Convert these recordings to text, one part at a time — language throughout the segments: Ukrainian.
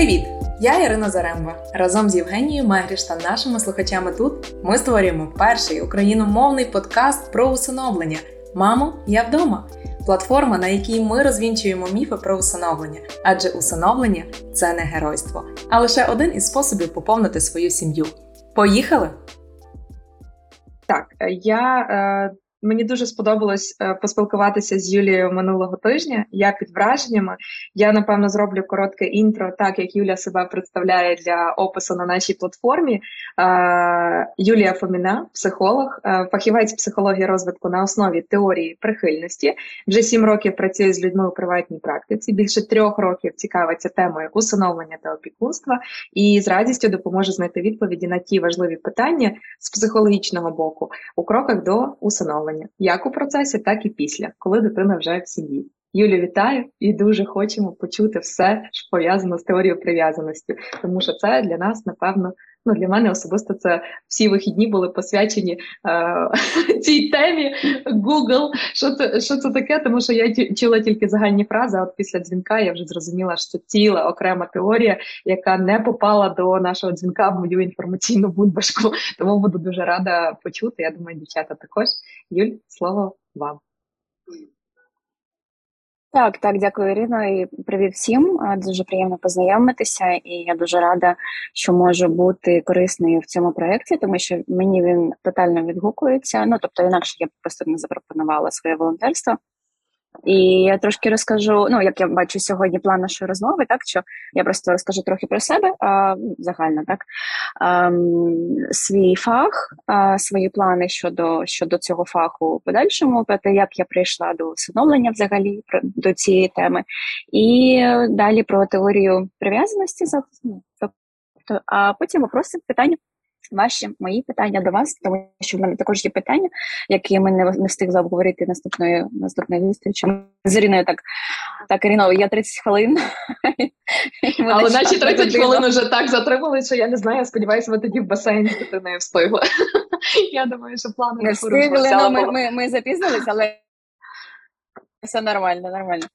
Привіт! Я Ірина Заремба. Разом з Євгенією Мегріш та нашими слухачами тут ми створюємо перший україномовний подкаст про усиновлення. Мамо, я вдома. Платформа, на якій ми розвінчуємо міфи про усиновлення, адже усиновлення це не геройство, а лише один із способів поповнити свою сім'ю. Поїхали! Так, я е, Мені дуже сподобалось е, поспілкуватися з Юлією минулого тижня. Я під враженнями. Я напевно зроблю коротке інтро, так як Юля себе представляє для опису на нашій платформі. Е, Юлія Фоміна, психолог, е, фахівець психології розвитку на основі теорії прихильності. Вже сім років працює з людьми у приватній практиці. Більше трьох років цікавиться темою усиновлення та опікунства і з радістю допоможе знайти відповіді на ті важливі питання з психологічного боку у кроках до усиновлення ставлення як у процесі, так і після, коли дитина вже в сім'ї. Юлю, вітаю і дуже хочемо почути все, що пов'язано з теорією прив'язаності, тому що це для нас, напевно, ну для мене особисто це всі вихідні були посвячені е, цій темі Google. Що це що це таке? Тому що я чула тільки загальні фрази. а От після дзвінка я вже зрозуміла, що це ціла окрема теорія, яка не попала до нашого дзвінка в мою інформаційну бульбашку. Тому буду дуже рада почути. Я думаю, дівчата також. Юль, слово вам. Так, так, дякую, Ірино, і привіт всім. Дуже приємно познайомитися, і я дуже рада, що можу бути корисною в цьому проєкті, тому що мені він тотально відгукується. Ну тобто, інакше я просто не запропонувала своє волонтерство. І я трошки розкажу, ну як я бачу сьогодні план нашої розмови, так що я просто розкажу трохи про себе а, загально, так. А, свій фах, а, свої плани щодо щодо цього фаху в подальшому, про як я прийшла до усиновлення взагалі до цієї теми, і далі про теорію прив'язаності ну, тобто, а потім вопроси питання ваші мої питання до вас, тому що в мене також є питання, які ми не, не встигли обговорити наступної наступної зустрічі. З Іриною так так, Ірино, я 30 хвилин. Але наші 30 хвилин вже так затримали, що я не знаю. Я сподіваюся, ви тоді в басейн з дитиною встигли. Я думаю, що плани не встигли. Ну, ми, ми, ми запізнились, але. Все нормально, нормально.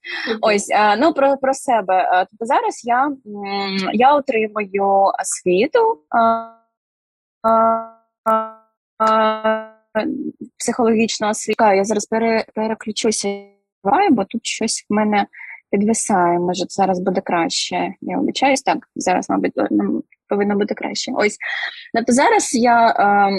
Ось ну про про себе. Тобто зараз я я отримую освіту психологічна освіта. Я зараз пере, переключуся, бо тут щось в мене підвисає. Може, зараз буде краще. Я обіцяюсь, так зараз, мабуть, повинно бути краще. Ось тобто зараз я, е,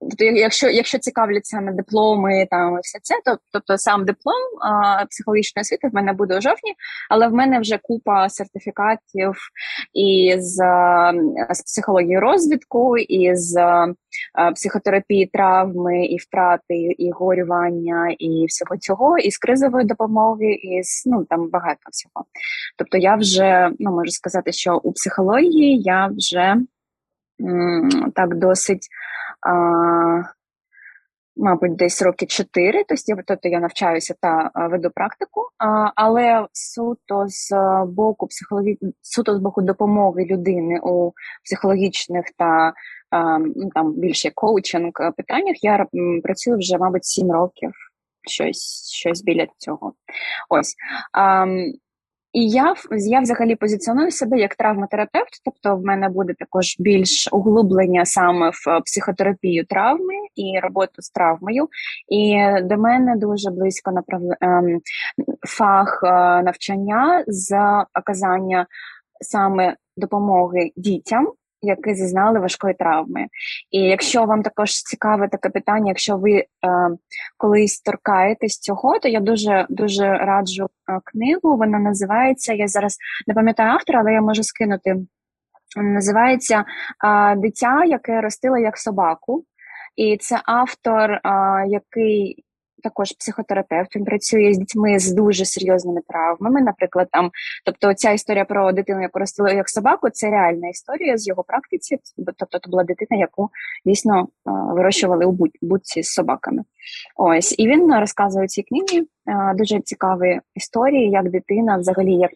тобто, якщо якщо цікавляться на дипломи там і все це, то тобто сам диплом е, психологічної освіти в мене буде у жовтні, але в мене вже купа сертифікатів із е, з психології розвитку, із е, психотерапії травми і втрати, і горювання, і всього цього, і з кризової допомоги, і з ну там багато всього. Тобто, я вже ну можу сказати, що у психології я вже так досить, мабуть, десь роки чотири, тобто я навчаюся та веду практику, але суто з боку психологі... суто з боку допомоги людини у психологічних та ну, там більше коучинг питаннях я працюю вже, мабуть, сім років. Щось щось біля цього. Ось. І я я взагалі позиціоную себе як травматерапевт, тобто в мене буде також більш углублення саме в психотерапію травми і роботу з травмою. І до мене дуже близько направ... Ем, фах е, навчання з оказання саме допомоги дітям які зазнали важкої травми. І якщо вам також цікаве таке питання, якщо ви е, колись торкаєтесь цього, то я дуже дуже раджу е, книгу. Вона називається. Я зараз не пам'ятаю автора, але я можу скинути. Вона Називається е, Дитя, яке ростило як собаку. І це автор, е, який також психотерапевт. Працює з дітьми з дуже серйозними травмами. Наприклад, там, тобто, ця історія про дитину, яку ростили як собаку, це реальна історія з його практиці. Тобто, це була дитина, яку дійсно вирощували у будці з собаками. Ось і він розказує у цій книгі е, дуже цікаві історії, як дитина, взагалі, як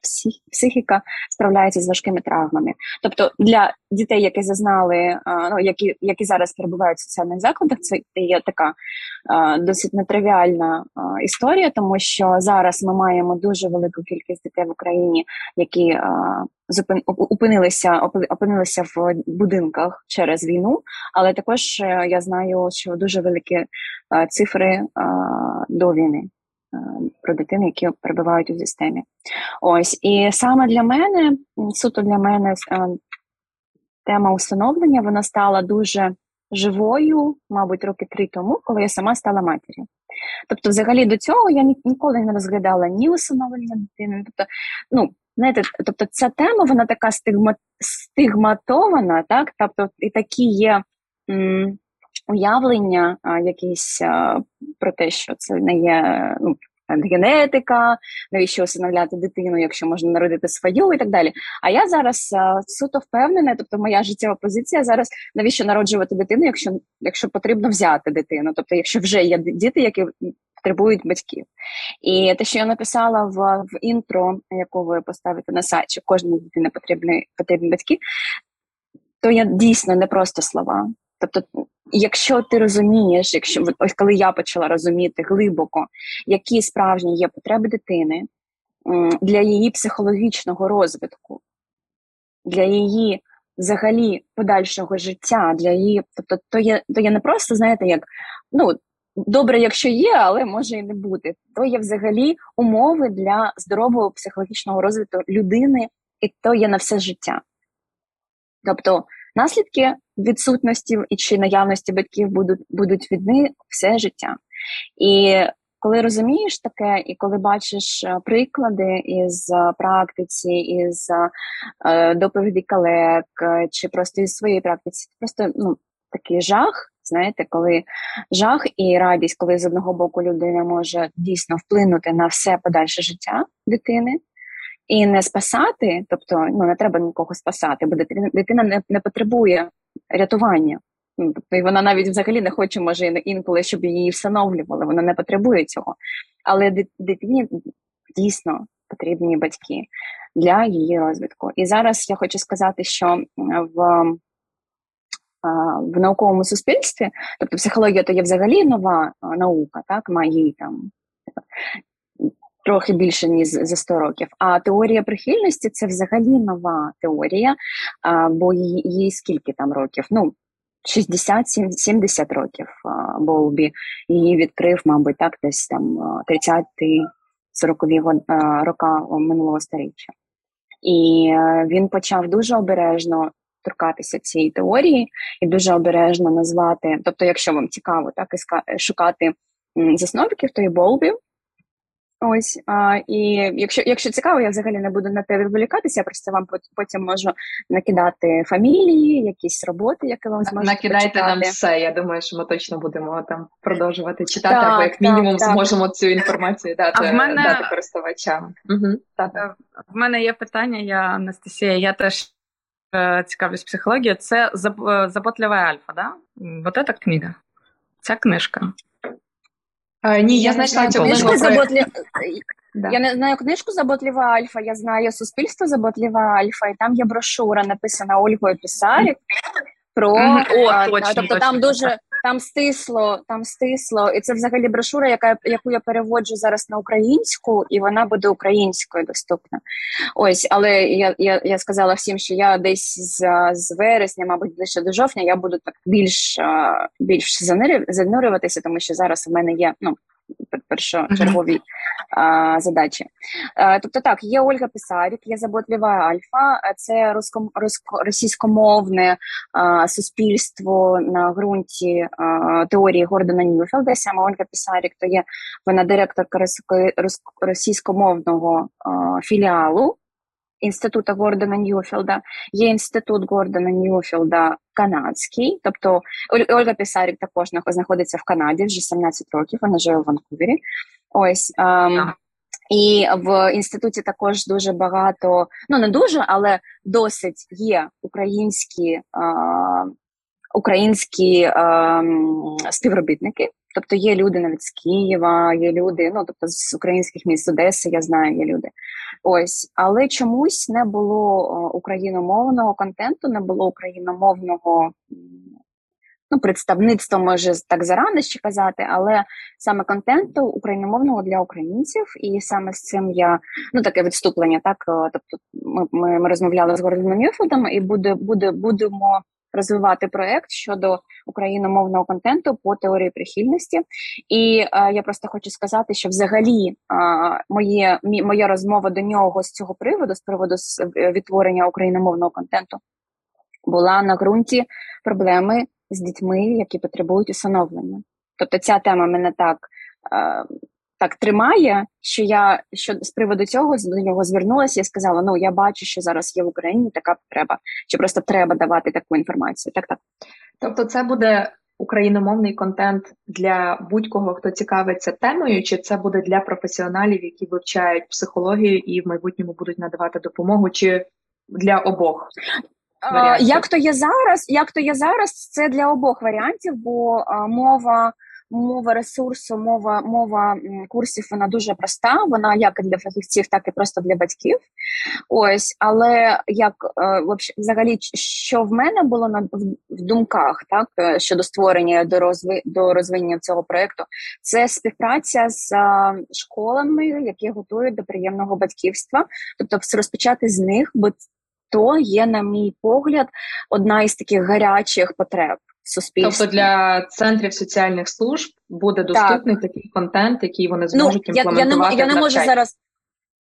психіка справляється з важкими травмами. Тобто для дітей, які зазнали, е, ну які які зараз перебувають в соціальних закладах, це є така е, досить нетривіальна історія, тому що зараз ми маємо дуже велику кількість дітей в Україні, які опинилися опинилися в будинках через війну, але також я знаю, що дуже великі цифри до війни про дитини, які перебувають у системі. Ось і саме для мене, суто для мене, тема усиновлення вона стала дуже живою, мабуть, роки три тому, коли я сама стала матір'ю. Тобто, взагалі до цього я ніколи не розглядала ні усиновлення дитини. Тобто, ну знаєте, тобто ця тема вона така стигма, стигматована, так? Тобто, і такі є м, уявлення якісь про те, що це не є ну, генетика, навіщо усиновляти дитину, якщо можна народити свою і так далі. А я зараз суто впевнена, тобто моя життєва позиція зараз навіщо народжувати дитину, якщо якщо потрібно взяти дитину, тобто, якщо вже є діти, які потребують батьків. І те, що я написала в в інтро, яку ви поставите на сайт, що кожній дитині потрібні потрібні батьки, то я дійсно не просто слова. Тобто, якщо ти розумієш, якщо ось коли я почала розуміти глибоко, які справжні є потреби дитини для її психологічного розвитку, для її взагалі подальшого життя, для її, тобто, то є то є не просто, знаєте, як ну добре, якщо є, але може і не бути. То є взагалі умови для здорового психологічного розвитку людини, і то є на все життя. Тобто наслідки відсутності і чи наявності батьків будуть будуть відни все життя. І коли розумієш таке, і коли бачиш е, приклади із е, практиці, із е, доповіді колег, чи просто із своєї практиці, просто ну, такий жах, Знаєте, коли жах і радість, коли з одного боку людина може дійсно вплинути на все подальше життя дитини і не спасати, тобто ну не треба нікого спасати, бо дитина дитина не, не потребує рятування. Ну, тобто, і вона навіть взагалі не хоче, може, інколи, щоб її встановлювали, вона не потребує цього. Але дитині дійсно потрібні батьки для її розвитку. І зараз я хочу сказати, що в в науковому суспільстві, тобто психологія то є взагалі нова наука, так має там трохи більше ніж за 100 років. А теорія прихильності це взагалі нова теорія, бо їй, скільки там років? Ну 60-70 років Болбі її відкрив, мабуть, так, десь там 30-ті 40-ві роки минулого сторіччя. І е, він почав дуже обережно торкатися цієї теорії і дуже обережно назвати. Тобто, якщо вам цікаво, так і шукати засновників, то і Болбі. Ось а, і якщо якщо цікаво, я взагалі не буду на те відволікатися, я просто вам потім можу накидати фамілії, якісь роботи, які вам зможете накидайте почитати. нам все. Я думаю, що ми точно будемо там продовжувати читати, так, або як мінімум так, зможемо цю інформацію дати а в мене... дати користувачам. Угу. В мене є питання. Я Анастасія. Я теж Е, цікавлюсь психологією, це е, Заботлива Альфа, да? Вот эта книга. Ця книжка. Ні, я, я знайшла цю книжку Заботлі... Да. Я не знаю книжку Заботлива Альфа, я знаю суспільство Заботлива Альфа, і там є брошура, написана Ольгою Писарі про О, а, точно, тобто точно. там дуже там стисло, там стисло, і це взагалі брошура, яка яку я переводжу зараз на українську, і вона буде українською доступна. Ось, але я я, я сказала всім, що я десь з з вересня, мабуть, ближче до жовтня, я буду так більш більш занурюватися, тому що зараз в мене є ну першочергові а, задачі. А, тобто, так, є Ольга Писарік, є заботлива Альфа, це руском руско, російськомовне а, суспільство на ґрунті а, теорії Гордона Ньюфелда. Саме Ольга Писарік, то є вона директорка російськомовного філіалу. Інституту Гордона Ньюфілда, є інститут Гордона Ньюфілда канадський, тобто Ольга Пісарік також знаходиться в Канаді вже 17 років, вона живе в Ванкувері. Ось ем, і в інституті також дуже багато, ну не дуже, але досить є українські. Е, українські е, співробітники. Тобто є люди навіть з Києва, є люди, ну тобто з українських міст Одеси, я знаю, є люди. Ось, але чомусь не було україномовного контенту, не було україномовного ну, представництва, може так зарано ще казати, але саме контенту україномовного для українців, і саме з цим я ну таке відступлення. Так, тобто, ми ми, ми розмовляли з Гордоном Мюфодом і буде, буде будемо розвивати проект щодо україномовного контенту по теорії прихильності. І е, я просто хочу сказати, що взагалі е, моє мі, моя розмова до нього з цього приводу, з приводу е, відтворення україномовного контенту, була на ґрунті проблеми з дітьми, які потребують усиновлення. Тобто ця тема мене так. Так тримає, що я що з приводу цього до нього звернулася і сказала: ну я бачу, що зараз є в Україні така потреба, що просто треба давати таку інформацію. Так, так. Тобто, це буде україномовний контент для будь-кого, хто цікавиться темою, чи це буде для професіоналів, які вивчають психологію і в майбутньому будуть надавати допомогу, чи для обох? Варіантів. Як то є зараз, як то є зараз, це для обох варіантів, бо а, мова мова ресурсу, мова мова курсів вона дуже проста. Вона як для фахівців, так і просто для батьків. Ось, але як е, взагалі, що в мене було на в думках, так е, щодо створення до розви до розвинення цього проекту, це співпраця з школами, які готують до приємного батьківства, тобто розпочати з них, бо то є, на мій погляд, одна із таких гарячих потреб суспільстві. Тобто для центрів соціальних служб буде доступний так. такий контент, який вони ну, зможуть ну, імплементувати. Я, я не, я не можу зараз.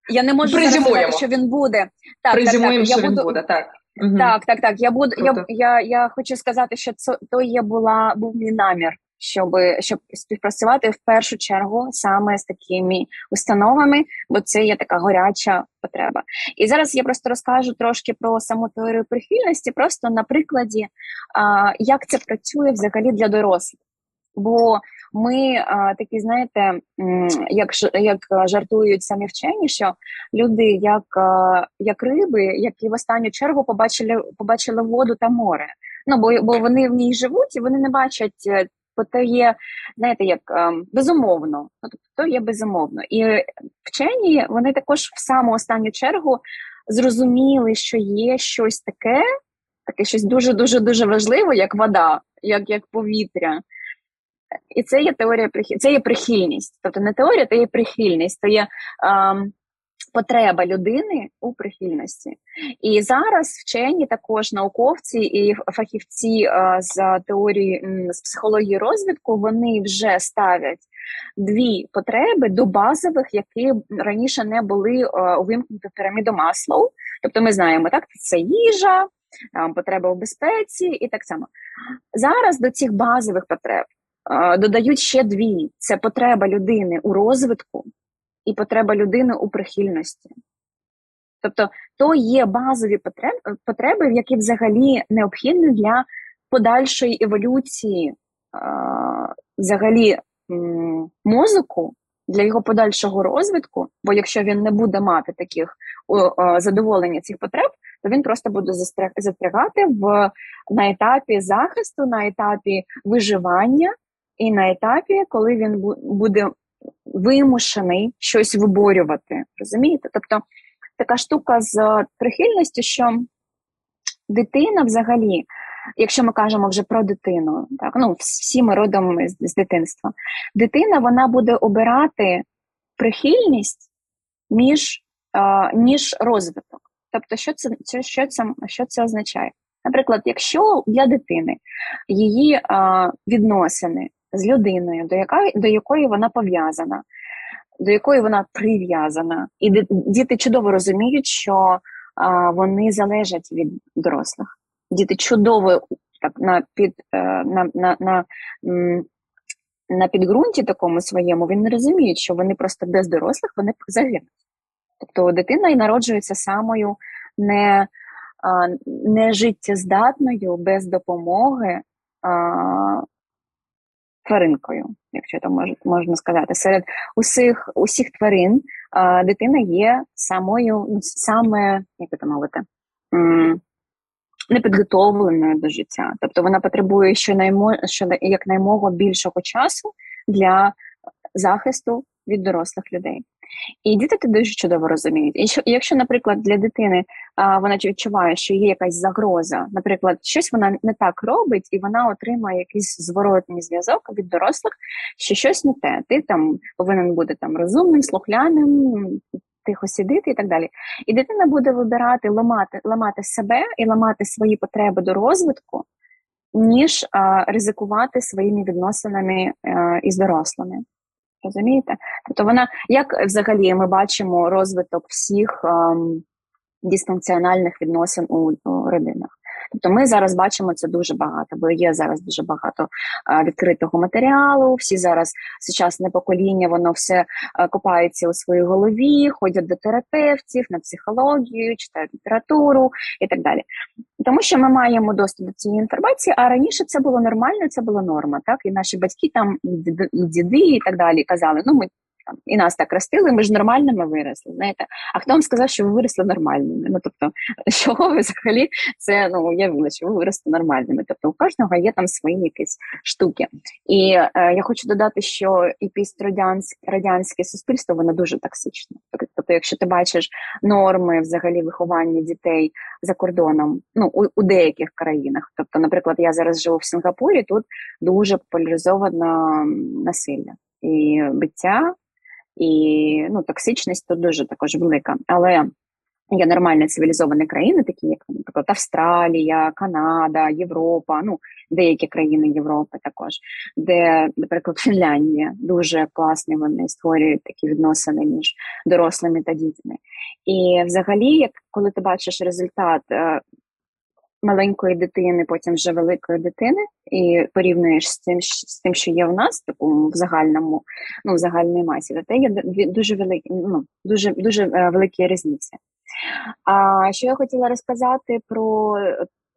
Я не можу зараз сказати, що він буде. Так, Призимуємо, так, так. що я він буде, так. Угу. Так, так, так. Я буду. Я, я я хочу сказати, що це то є була був мій намір щоб щоб співпрацювати в першу чергу саме з такими установами, бо це є така горяча потреба. І зараз я просто розкажу трошки про саму теорію прихильності, просто на прикладі, а, як це працює взагалі для дорослих. Бо ми а, такі, знаєте, як як жартують самі вчені, що люди, як як риби, які в останню чергу побачили побачили воду та море. Ну бо бо вони в ній живуть і вони не бачать е, бо то є, знаєте, як ем, безумовно, ну, тобто то є безумовно. І вчені вони також в саму останню чергу зрозуміли, що є щось таке, таке щось дуже дуже дуже важливе, як вода, як як повітря. І це є теорія це є прихильність. Тобто не теорія, це є прихильність, це є ем, потреба людини у прихильності. І зараз вчені також науковці і фахівці е, з теорії з психології розвитку вони вже ставлять дві потреби до базових, які раніше не були е, увімкнуті в піраміду Маслоу. Тобто ми знаємо, так це їжа, потреба в безпеці і так само. Зараз до цих базових потреб. Е, додають ще дві: це потреба людини у розвитку і потреба людини у прихильності. Тобто, то є базові потреби, які взагалі необхідні для подальшої еволюції взагалі мозку, для його подальшого розвитку, бо якщо він не буде мати таких задоволення цих потреб, то він просто буде застрягати в на етапі захисту, на етапі виживання і на етапі, коли він буде вимушений щось виборювати. Розумієте? Тобто така штука з прихильністю, що дитина взагалі, якщо ми кажемо вже про дитину, так ну всі ми родом з, з дитинства, дитина вона буде обирати прихильність між, е, ніж розвиток. Тобто, що це що це, що це означає? Наприклад, якщо для дитини її е, відносини з людиною, до яка, до якої вона пов'язана, до якої вона прив'язана. І діти чудово розуміють, що а, вони залежать від дорослих. Діти чудово так на під е, на, на, на, на підґрунті такому своєму він не розуміють, що вони просто без дорослих вони загинуть. Тобто дитина і народжується самою не, не життєздатною без допомоги тваринкою, якщо то мож, можна сказати. Серед усіх усіх тварин а, дитина є самою, саме, як це мовити, непідготовленою до життя. Тобто вона потребує щонаймо, що якнаймога більшого часу для захисту від дорослих людей. І діти це дуже чудово розуміють. І що, якщо, наприклад, для дитини а, вона відчуває, що є якась загроза, наприклад, щось вона не так робить, і вона отримає якийсь зворотний зв'язок від дорослих, що щось не те. Ти там повинен бути там розумним, слухляним, тихо сидіти і так далі. І дитина буде вибирати ламати, ламати себе і ламати свої потреби до розвитку, ніж а, ризикувати своїми відносинами а, е, із дорослими. Розумієте? Тобто вона, як взагалі ми бачимо розвиток всіх ем, дисфункціональних відносин у, у родинах. Тобто ми зараз бачимо це дуже багато, бо є зараз дуже багато відкритого матеріалу. Всі зараз сучасне покоління, воно все копається у своїй голові, ходять до терапевтів на психологію, читають літературу і так далі. Тому що ми маємо доступ до цієї інформації, а раніше це було нормально, це була норма. Так, і наші батьки там і діди, і так далі казали: ну ми там і нас так ростили, ми ж нормальними виросли. Знаєте, а хто вам сказав, що ви виросли нормальними? Ну тобто, чого ви взагалі це ну уявили, що ви виросли нормальними? Тобто у кожного є там свої якісь штуки. І е, я хочу додати, що і пістрадянське радянське суспільство воно дуже токсичне. Тобто, якщо ти бачиш норми взагалі виховання дітей за кордоном, ну у, у деяких країнах, тобто, наприклад, я зараз живу в Сингапурі, тут дуже популяризовано насилля і биття і ну, токсичність тут дуже також велика. Але є нормальні цивілізовані країни, такі як, наприклад, Австралія, Канада, Європа, ну деякі країни Європи також, де, наприклад, Фінляндія дуже класні вони створюють такі відносини між дорослими та дітьми. І взагалі, як коли ти бачиш результат е, маленької дитини, потім вже великої дитини, і порівнюєш з тим, з тим, що є в нас, такому в загальному, ну в загальній масі, то це є дуже великі, ну дуже дуже е, великі різниці. А що я хотіла розказати про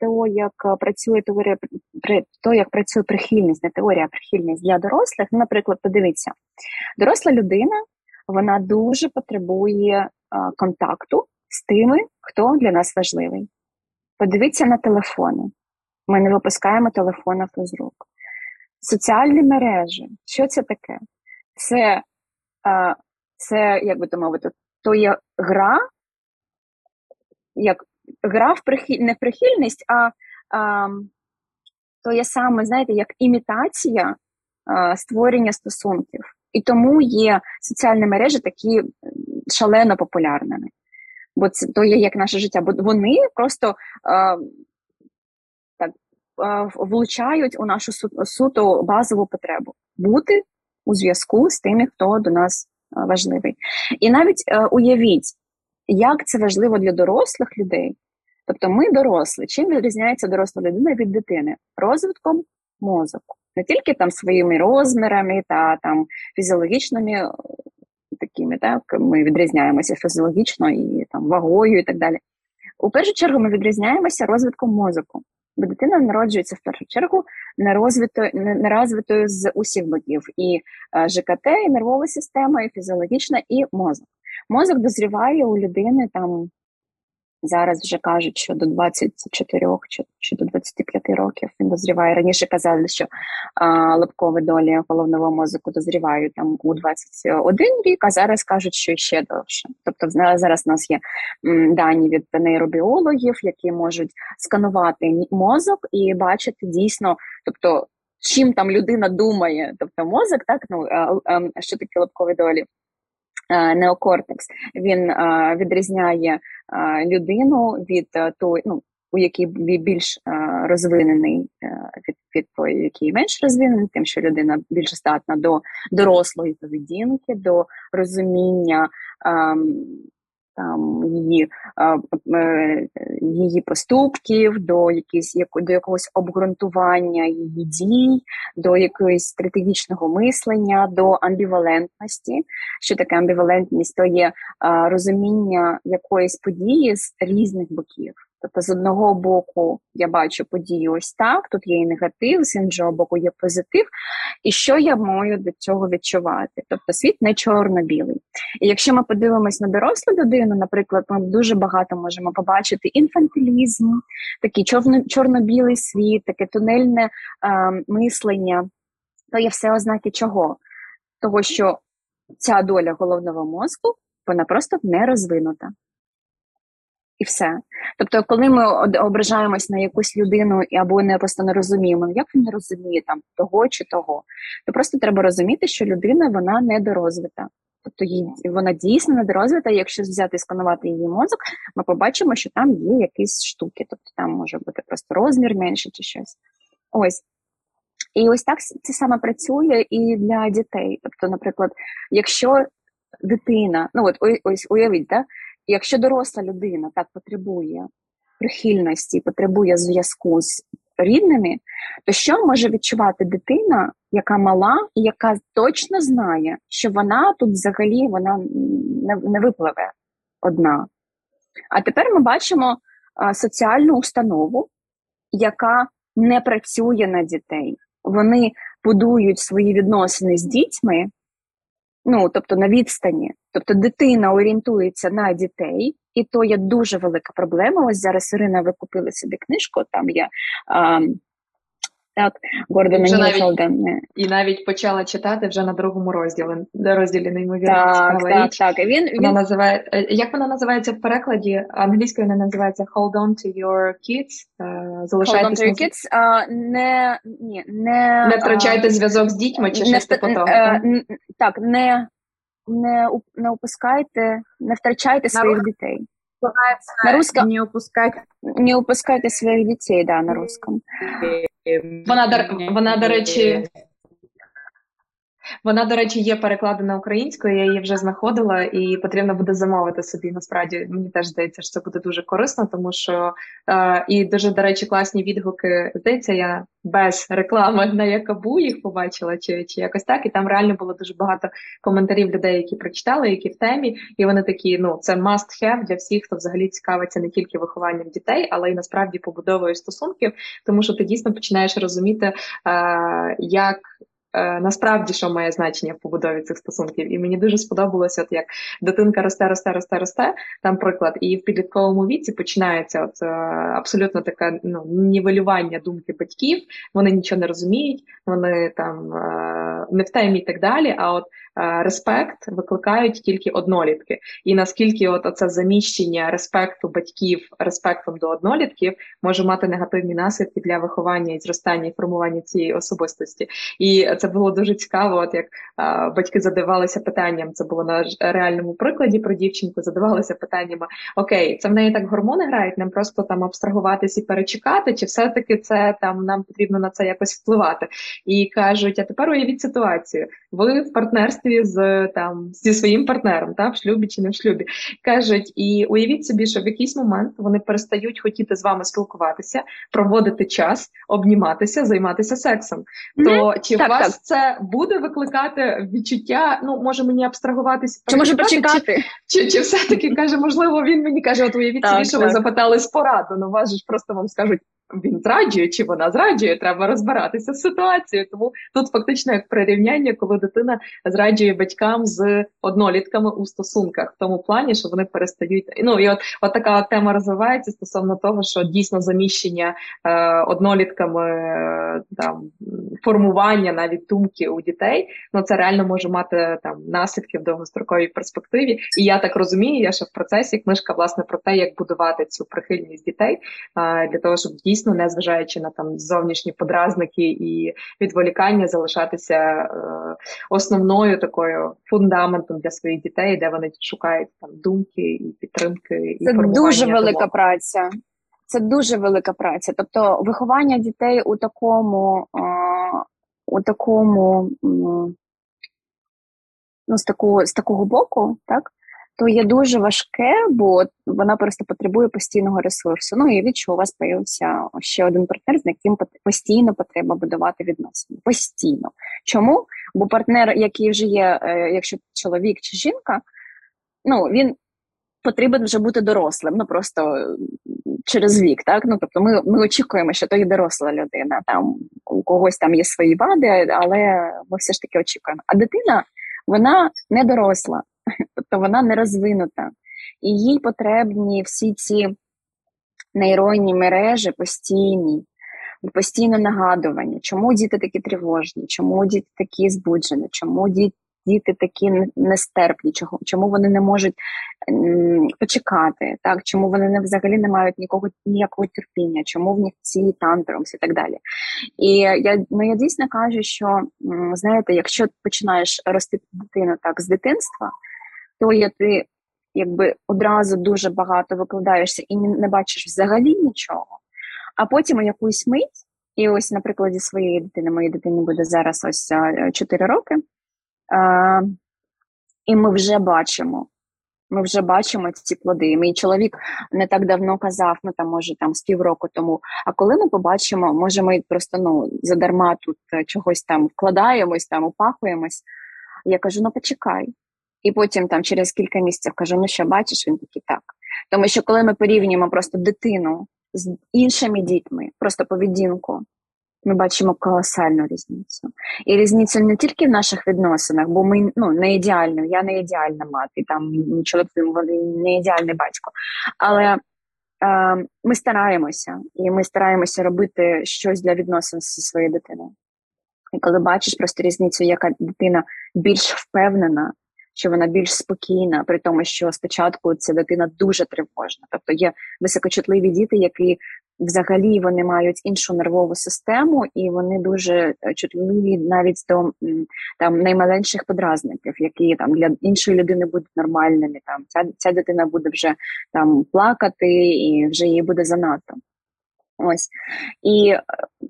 те, як працює теорія то, як працює прихильність, не теорія, а прихильність для дорослих. Ну, наприклад, подивіться, доросла людина вона дуже потребує контакту з тими, хто для нас важливий. Подивіться на телефони. Ми не випускаємо телефонів з рук. Соціальні мережі. Що це таке? Це, це як би то мовити, то є гра, як гра в прихиль, не в прихильність, а, а то є саме, знаєте, як імітація а, створення стосунків. І тому є соціальні мережі такі шалено популярними бо це то є як наше життя. Бо вони просто е, так е, влучають у нашу су, суто базову потребу бути у зв'язку з тими, хто до нас е, важливий. І навіть е, уявіть, як це важливо для дорослих людей. Тобто ми дорослі, чим відрізняється доросла людина від дитини? Розвитком мозку. Не тільки там своїми розмірами та там фізіологічними такими, так ми відрізняємося фізіологічно і там вагою, і так далі. У першу чергу ми відрізняємося розвитком мозку, бо дитина народжується в першу чергу нерозвитою, нерозвитою з усіх боків, і е, ЖКТ, і нервова система, і фізіологічна, і мозок. Мозок дозріває у людини там Зараз вже кажуть, що до 24 чи, чи до 25 років він дозріває. Раніше казали, що а, лобкові долі головного мозку дозрівають там у 21 рік, а зараз кажуть, що ще довше. Тобто, зараз у нас є дані від нейробіологів, які можуть сканувати мозок і бачити дійсно, тобто. Чим там людина думає, тобто мозок, так ну що таке лобкові долі? Е, неокортекс. Він е, відрізняє е, людину від той, ну у якій більш розвинений від від той, який менш розвинений, тим, що людина більш здатна до дорослої поведінки, до розуміння ем, там її е, її поступків, до якісь до якогось обґрунтування її дій, до якогось стратегічного мислення, до амбівалентності. Що таке амбівалентність? То є розуміння якоїсь події з різних боків. Тобто, з одного боку, я бачу подію ось так, тут є і негатив, з іншого боку, є позитив. і що я маю до цього відчувати. Тобто світ не чорно-білий. І якщо ми подивимось на дорослу людину, наприклад, ми дуже багато можемо побачити інфантилізм, такий чорно- чорно-білий світ, таке тунельне е, мислення, то є все ознаки чого? Того, що ця доля головного мозку вона просто не розвинута. І все. Тобто, коли ми ображаємось на якусь людину або не просто не розуміємо, ну, як він не розуміє там того чи того, то просто треба розуміти, що людина вона недорозвита. Тобто їй вона дійсно недорозвита, якщо взяти і сканувати її мозок, ми побачимо, що там є якісь штуки, тобто там може бути просто розмір менше чи щось. Ось. І ось так це саме працює і для дітей. Тобто, наприклад, якщо дитина, ну от ось уявіть, да? Якщо доросла людина так потребує прихильності, потребує зв'язку з рідними, то що може відчувати дитина, яка мала і яка точно знає, що вона тут взагалі вона не, випливе одна. А тепер ми бачимо соціальну установу, яка не працює на дітей. Вони будують свої відносини з дітьми, ну тобто на відстані. Тобто дитина орієнтується на дітей, і то є дуже велика проблема. Ось зараз Ірина ви купили собі книжку, там є так, Гордона Вже. І навіть почала читати вже на другому розділі, розділі неймовірно Так, так, річ. так. І він, Вона він називає е, як вона називається в перекладі? Англійською вона називається Hold on to your kids. е, Hold on to your kids, а, не, ні, не, не втрачайте а, зв'язок з дітьми чи не щось типу того. е, так? не, не, не опускайте, не втрачайте своїх дітей. На русском Не упускать. не упускайте своїх дітей, да, на русском. Вона, до- вона, до речі, Вона, до речі, є перекладена українською, я її вже знаходила, і потрібно буде замовити собі. Насправді мені теж здається, що це буде дуже корисно, тому що е, і дуже, до речі, класні відгуки. Здається, я без реклами на Якабу їх побачила, чи, чи якось так. І там реально було дуже багато коментарів людей, які прочитали, які в темі, і вони такі: ну це must have для всіх, хто взагалі цікавиться не тільки вихованням дітей, але й насправді побудовою стосунків, тому що ти дійсно починаєш розуміти, е, як насправді що має значення в побудові цих стосунків. І мені дуже сподобалося, от як дитинка росте, росте, росте, росте, там приклад, і в підлітковому віці починається от, е, абсолютно таке ну, нівелювання думки батьків, вони нічого не розуміють, вони там е, не в темі і так далі. А от е, респект викликають тільки однолітки. І наскільки от оце заміщення респекту батьків респектом до однолітків може мати негативні наслідки для виховання і зростання і формування цієї особистості. І це було дуже цікаво, от як а, батьки задавалися питанням. Це було на реальному прикладі про дівчинку. Задавалися питаннями: Окей, це в неї так гормони грають, нам просто там абстрагуватись і перечекати, чи все-таки це там нам потрібно на це якось впливати? І кажуть: а тепер уявіть ситуацію. Ви в партнерстві з там зі своїм партнером, та в шлюбі чи не в шлюбі. Кажуть, і уявіть собі, що в якийсь момент вони перестають хотіти з вами спілкуватися, проводити час, обніматися, займатися сексом. То чи Так, вас так. це буде викликати відчуття? Ну може мені абстрагуватися? Чи може почекати? Чи, чи, чи все-таки каже, можливо, він мені каже, от уявіть собі, що ви запитались пораду. Ну вас же ж просто вам скажуть. Він зраджує чи вона зраджує, треба розбиратися з ситуацією. Тому тут фактично як прирівняння, коли дитина зраджує батькам з однолітками у стосунках, в тому плані, що вони перестають. Ну і от, от така тема розвивається стосовно того, що дійсно заміщення е, однолітками е, там формування навіть думки у дітей, ну це реально може мати там наслідки в довгостроковій перспективі. І я так розумію, я ще в процесі книжка власне про те, як будувати цю прихильність дітей а, для того, щоб дійсно, не зважаючи на там зовнішні подразники і відволікання, залишатися е, основною такою фундаментом для своїх дітей, де вони шукають там думки і підтримки, і Це формування дуже велика думок. праця. Це дуже велика праця. Тобто виховання дітей у такому, а, у такому ну, з, такого, з такого боку, так, то є дуже важке, бо вона просто потребує постійного ресурсу. Ну, і від що у вас появився ще один партнер, з яким постійно потрібно будувати відносини. Постійно. Чому? Бо партнер, який вже є, е, якщо чоловік чи жінка, ну він потрібен вже бути дорослим, ну просто через вік. Так, ну тобто, ми ми очікуємо, що то і доросла людина. Там у когось там є свої вади, але ми все ж таки очікуємо. А дитина вона не доросла, тобто вона не розвинута, і їй потрібні всі ці нейронні мережі постійні. Постійне нагадування, чому діти такі тривожні, чому діти такі збуджені, чому діти такі нестерпні, чому вони не можуть почекати, так? Чому вони не взагалі не мають нікого ніякого терпіння, чому в них ці тантрумс і так далі. І я ну я дійсно кажу, що знаєте, якщо починаєш рости дитину так з дитинства, то я ти якби одразу дуже багато викладаєшся і не бачиш взагалі нічого, а потім у якусь мить. І ось на прикладі своєї дитини, моїй дитині буде зараз ось 4 роки. І ми вже бачимо. Ми вже бачимо ці плоди. Мій чоловік не так давно казав, ну там може там з півроку тому. А коли ми побачимо, може ми просто ну задарма тут е, чогось там вкладаємось, там упахуємось. Я кажу: ну почекай. І потім там через кілька місяців кажу: ну що бачиш, він такий так. Тому що коли ми порівнюємо просто дитину з іншими дітьми, просто поведінку, ми бачимо колосальну різницю. І різницю не тільки в наших відносинах, бо ми ну, не ідеально, я не ідеальна мати, там чоловік не ідеальний батько. Але е, ми стараємося, і ми стараємося робити щось для відносин зі своєю дитиною. І коли бачиш просто різницю, яка дитина більш впевнена, що вона більш спокійна, при тому, що спочатку ця дитина дуже тривожна. Тобто є високочутливі діти, які взагалі вони мають іншу нервову систему, і вони дуже е, чутливі навіть до там найменших подразників, які там для іншої людини будуть нормальними. Там ця ця дитина буде вже там плакати, і вже їй буде занадто. Ось і е,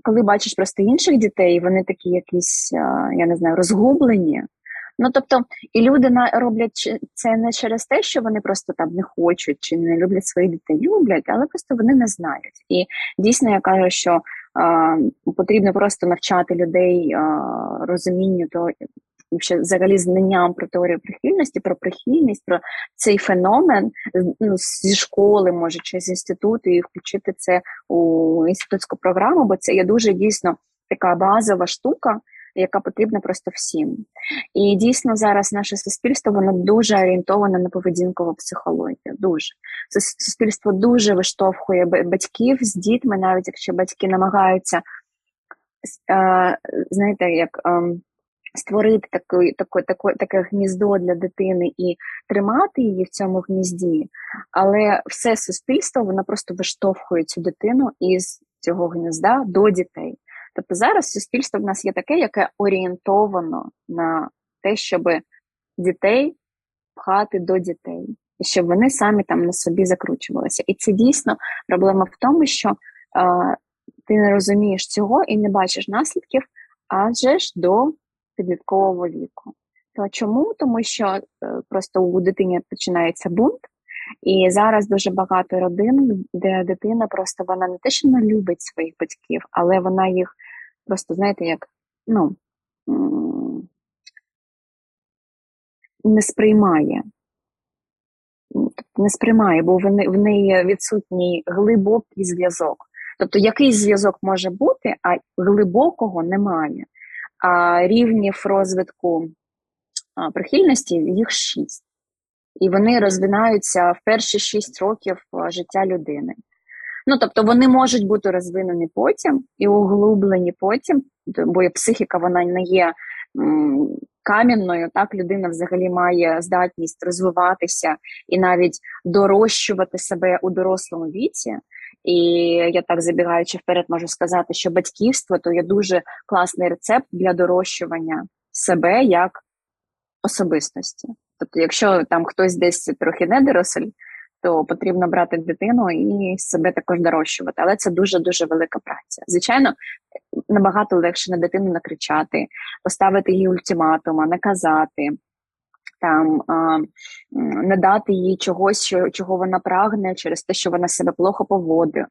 коли бачиш просто інших дітей, вони такі якісь, е, я не знаю, розгублені. Ну тобто, і люди на роблять це не через те, що вони просто там не хочуть чи не люблять своїх дітей, люблять, але просто вони не знають. І дійсно я кажу, що а, потрібно просто навчати людей а, розумінню то. Ще взагалі знанням про теорію прихильності, про прихильність, про цей феномен ну, зі школи, може, чи з інституту, і включити це у інститутську програму, бо це є дуже дійсно така базова штука, яка потрібна просто всім. І дійсно зараз наше суспільство воно дуже орієнтоване на поведінкову психологію. Дуже суспільство дуже виштовхує батьків з дітьми, навіть якщо батьки намагаються знаєте, як. Ем, створити таке, таке, таке, таке гніздо для дитини і тримати її в цьому гнізді, але все суспільство воно просто виштовхує цю дитину із цього гнізда до дітей. Тобто зараз суспільство в нас є таке, яке орієнтовано на те, щоб дітей пхати до дітей, і щоб вони самі там на собі закручувалися. І це дійсно проблема в тому, що е, ти не розумієш цього і не бачиш наслідків адже ж до підліткового віку. То чому? Тому що е, просто у дитині починається бунт. І зараз дуже багато родин, де дитина просто вона не те, що не любить своїх батьків, але вона їх просто, знаєте, як ну, не сприймає. Не сприймає, бо в неї відсутній глибокий зв'язок. Тобто якийсь зв'язок може бути, а глибокого немає. А рівнів розвитку прихильності їх шість і вони розвинаються в перші шість років життя людини. Ну, тобто вони можуть бути розвинені потім і углублені потім, бо психіка вона не є м, кам'яною. Так, людина взагалі має здатність розвиватися і навіть дорощувати себе у дорослому віці. І я так забігаючи вперед, можу сказати, що батьківство то є дуже класний рецепт для дорощування себе як особистості. Тобто, якщо там хтось десь трохи не доросль, то потрібно брати дитину і себе також дорощувати. Але це дуже дуже велика праця. Звичайно, набагато легше на дитину накричати, поставити їй ультиматума, наказати. Там а, не дати їй чогось, що чого вона прагне, через те, що вона себе плохо поводила.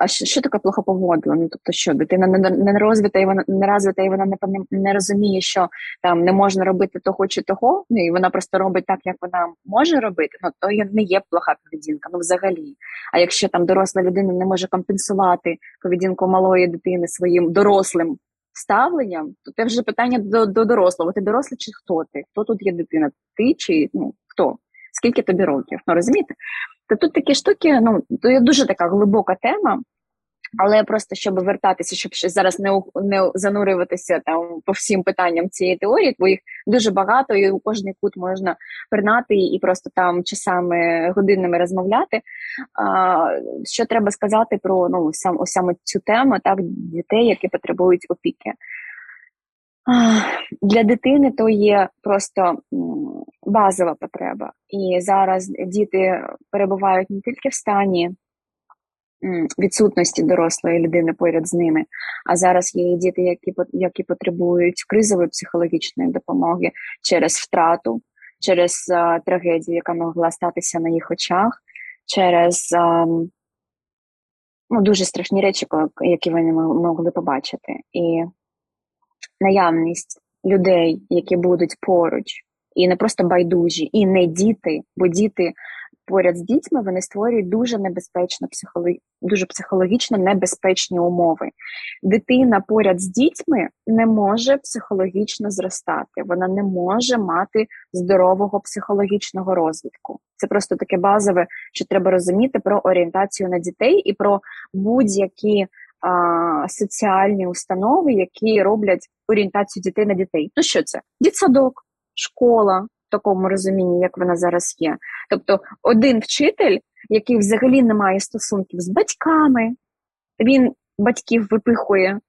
А що, що таке плохоповодло? Ну тобто, що дитина не, не розвита і вона не розвита, і вона не не розуміє, що там не можна робити того чи того, ну і вона просто робить так, як вона може робити. Ну то не є плоха поведінка, ну взагалі. А якщо там доросла людина не може компенсувати поведінку малої дитини своїм дорослим ставленням, то це вже питання до до дорослого. Ти дорослий чи хто ти? Хто тут є дитина? Ти чи ну хто? Скільки тобі років? Ну розумієте? То тут такі штуки, ну то є дуже така глибока тема. Але просто щоб вертатися, щоб ще зараз не не занурюватися там по всім питанням цієї теорії, бо їх дуже багато, і у кожний кут можна пернати і просто там часами годинами розмовляти. А, Що треба сказати про ну сам саме цю тему, так дітей, які потребують опіки? Для дитини то є просто базова потреба, і зараз діти перебувають не тільки в стані відсутності дорослої людини поряд з ними. А зараз є діти, які які потребують кризової психологічної допомоги через втрату, через а, трагедію, яка могла статися на їх очах, через а, ну, дуже страшні речі, які вони могли побачити. І наявність людей, які будуть поруч, і не просто байдужі, і не діти, бо діти поряд з дітьми вони створюють дуже небезпечно психологічно, дуже психологічно небезпечні умови. Дитина поряд з дітьми не може психологічно зростати, вона не може мати здорового психологічного розвитку. Це просто таке базове, що треба розуміти про орієнтацію на дітей і про будь-які соціальні установи, які роблять орієнтацію дітей на дітей. Ну що це? Дітсадок, школа в такому розумінні, як вона зараз є. Тобто, один вчитель, який взагалі не має стосунків з батьками, він батьків випихує.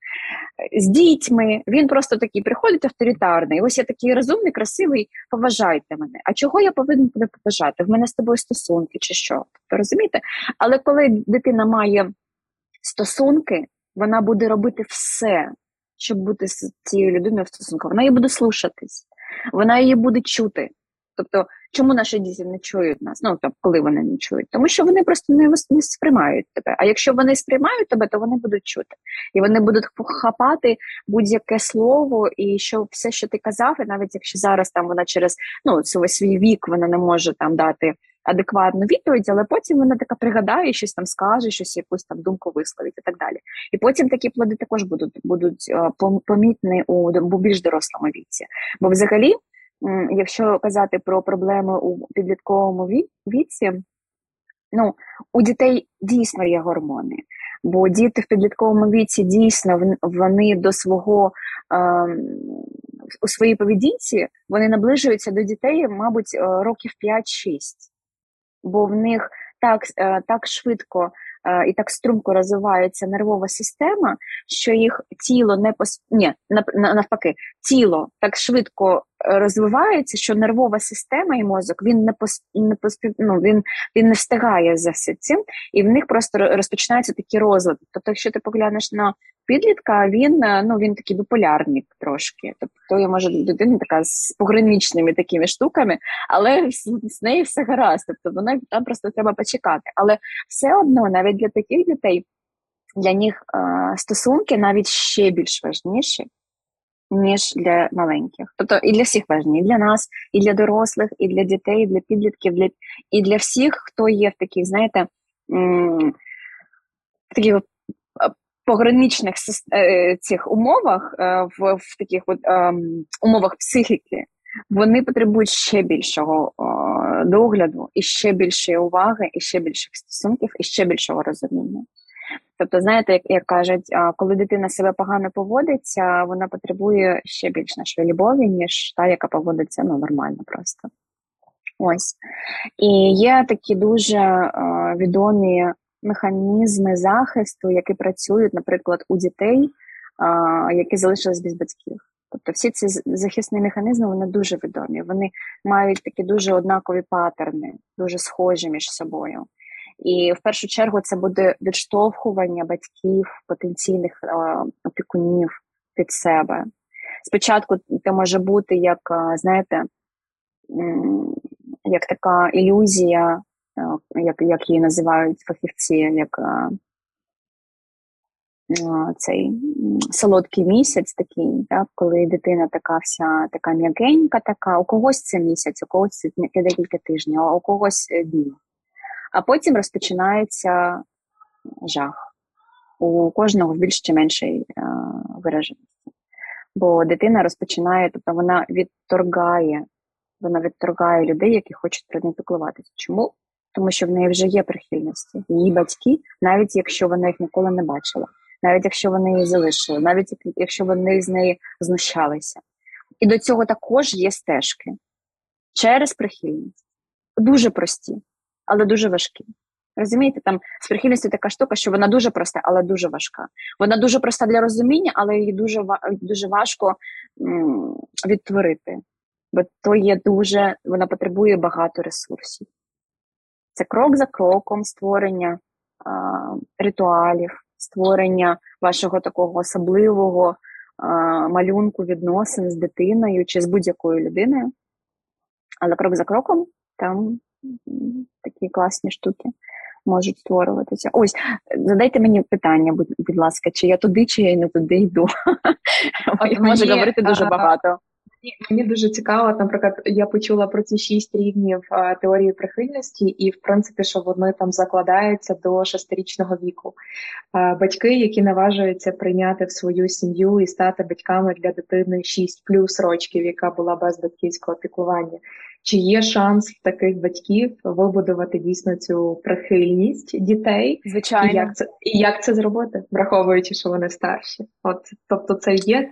З дітьми, він просто такий приходить авторитарний. Ось я такий розумний, красивий, поважайте мене. А чого я повинен тебе поважати? В мене з тобою стосунки чи що? Тобто, розумієте? Але коли дитина має стосунки, вона буде робити все, щоб бути з цією людиною в стосунках. Вона її буде слушатись вона її буде чути. Тобто, чому наші діти не чують нас? Ну тобто, коли вони не чують, тому що вони просто не не сприймають тебе. А якщо вони сприймають тебе, то вони будуть чути, і вони будуть хапати будь-яке слово, і що все, що ти казав, і навіть якщо зараз там вона через ну свій вік вона не може там дати адекватну відповідь, але потім вона така пригадає, щось там скаже, щось якусь там думку висловить і так далі. І потім такі плоди також будуть будуть е, помітні у більш дорослому віці. Бо взагалі, якщо казати про проблеми у підлітковому віці, ну у дітей дійсно є гормони. Бо діти в підлітковому віці дійсно вони до свого е, у своїй поведінці вони наближуються до дітей, мабуть, е, років 5-6 бо в них так е, так швидко е, і так струмко розвивається нервова система, що їх тіло не пос... Ні, навпаки, тіло так швидко розвивається, що нервова система і мозок він не пос... не пос... ну, він, він не встигає за цим, і в них просто розпочинаються такі розлади. Тобто, якщо ти поглянеш на підлітка, він е, ну він такий біполярник трошки. Тобто я може дитина така з пограничними такими штуками, але з нею все гаразд. Тобто вона там просто треба почекати. Але все одно, навіть для таких дітей, для них е, стосунки навіть ще більш важніші. Ніж для маленьких, тобто і для всіх важні, і для нас, і для дорослих, і для дітей, і для підлітків, для і для всіх, хто є в таких, знаєте, в таких пограничних е, цих умовах, е, в в таких от ем, умовах психіки, вони потребують ще більшого догляду, і ще більшої уваги, і ще більших стосунків, і ще більшого розуміння. Тобто, знаєте, як як кажуть, коли дитина себе погано поводиться, вона потребує ще більш нашої любові, ніж та, яка поводиться ну, нормально просто. Ось. І є такі дуже е, відомі механізми захисту, які працюють, наприклад, у дітей, які залишились без батьків. Тобто всі ці захисні механізми вони дуже відомі. Вони мають такі дуже однакові патерни, дуже схожі між собою. І в першу чергу це буде відштовхування батьків, потенційних опікунів під себе. Спочатку це може бути як, знаєте, як така ілюзія Е, як як її називають фахівці, як цей солодкий місяць, такий, так, коли дитина така вся така м'якенька, така, у когось це місяць, у когось це декілька тижнів, а у когось е, дні. А потім розпочинається жах. У кожного в більш чи меншій е, вираженості. Бо дитина розпочинає, тобто вона відторгає, вона відторгає людей, які хочуть про неї піклуватися. Чому? Тому що в неї вже є прихильності. Її батьки, навіть якщо вона їх ніколи не бачила, навіть якщо вони її залишили, навіть якщо вони з неї знущалися. І до цього також є стежки через прихильність. Дуже прості, але дуже важкі. Розумієте, там з прихильністю така штука, що вона дуже проста, але дуже важка. Вона дуже проста для розуміння, але її дуже дуже важко відтворити. Бо то є дуже, вона потребує багато ресурсів. Це крок за кроком створення а, ритуалів, створення вашого такого особливого а, малюнку відносин з дитиною чи з будь-якою людиною. Але крок за кроком там такі класні штуки можуть створюватися. Ось, задайте мені питання, будь, будь ласка, чи я туди, чи я не туди йду. Я можу говорити дуже багато. Мені дуже цікаво, наприклад, я почула про ці шість рівнів а, теорії прихильності, і в принципі, що вони там закладаються до шестирічного віку. А, батьки, які наважуються прийняти в свою сім'ю і стати батьками для дитини 6 плюс рочків, яка була без батьківського піклування. Чи є шанс в таких батьків вибудувати дійсно цю прихильність дітей? Звичайно, і як це і як це зробити, враховуючи, що вони старші? От тобто, це є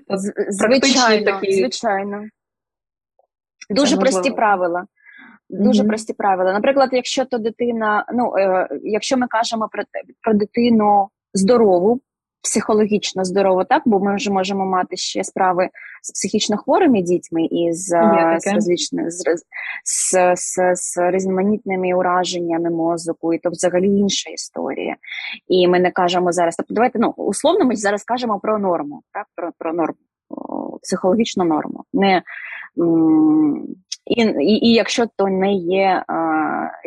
звичайно, такі... звичайно. Дуже прості правила. Дуже mm-hmm. прості правила. Наприклад, якщо то дитина, ну е, якщо ми кажемо про про дитину здорову, психологічно здорово, так бо ми вже можемо мати ще справи з психічно хворими дітьми і з з, з, з, з, з різноманітними ураженнями мозку, і то взагалі інша історія. І ми не кажемо зараз. Тобто, давайте ну условно, ми зараз кажемо про норму, так про, про норму, психологічну норму. Не і, і і, якщо то не є а,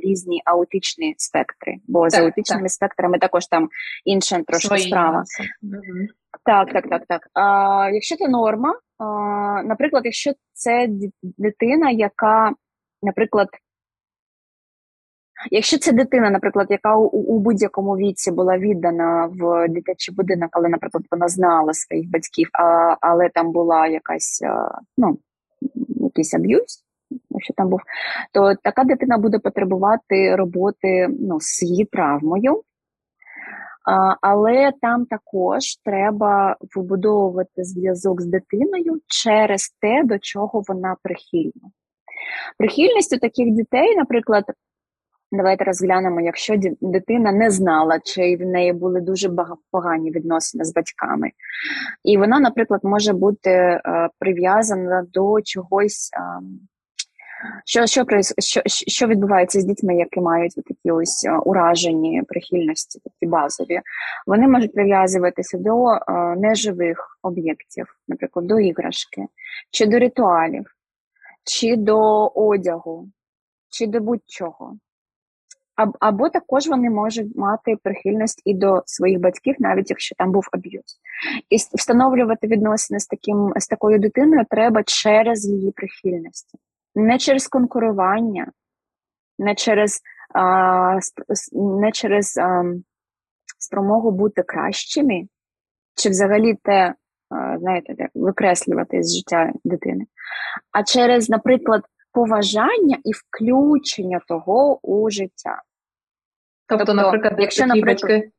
різні аутичні спектри, бо так, з аутичними так. спектрами також там інша трошки Свої справа. Угу. Так, так, так, так. А, Якщо це норма, а, наприклад, якщо це дитина, яка, наприклад, Якщо це дитина, наприклад, яка у, у будь-якому віці була віддана в дитячий будинок, але, наприклад, вона знала своїх батьків, а, але там була якась ну, якийсь аб'юз, якщо там був, то така дитина буде потребувати роботи ну, з її травмою. Але там також треба вибудовувати зв'язок з дитиною через те, до чого вона прихильна. Прихильність у таких дітей, наприклад, давайте розглянемо, якщо дитина не знала, чи в неї були дуже погані відносини з батьками, і вона, наприклад, може бути е, прив'язана до чогось. Е, що що, що, що відбувається з дітьми, які мають такі ось е, уражені прихильності, такі базові? Вони можуть прив'язуватися до е, неживих об'єктів, наприклад, до іграшки, чи до ритуалів, чи до одягу, чи до будь-чого. Або також вони можуть мати прихильність і до своїх батьків, навіть якщо там був аб'юз. І встановлювати відносини з таким з такою дитиною треба через її прихильності не через конкурування, не через а, не через а, спромогу бути кращими, чи взагалі те, а, знаєте, викреслювати з життя дитини, а через, наприклад, поважання і включення того у життя. Тобто, тобто наприклад, якщо наприклад... батьки.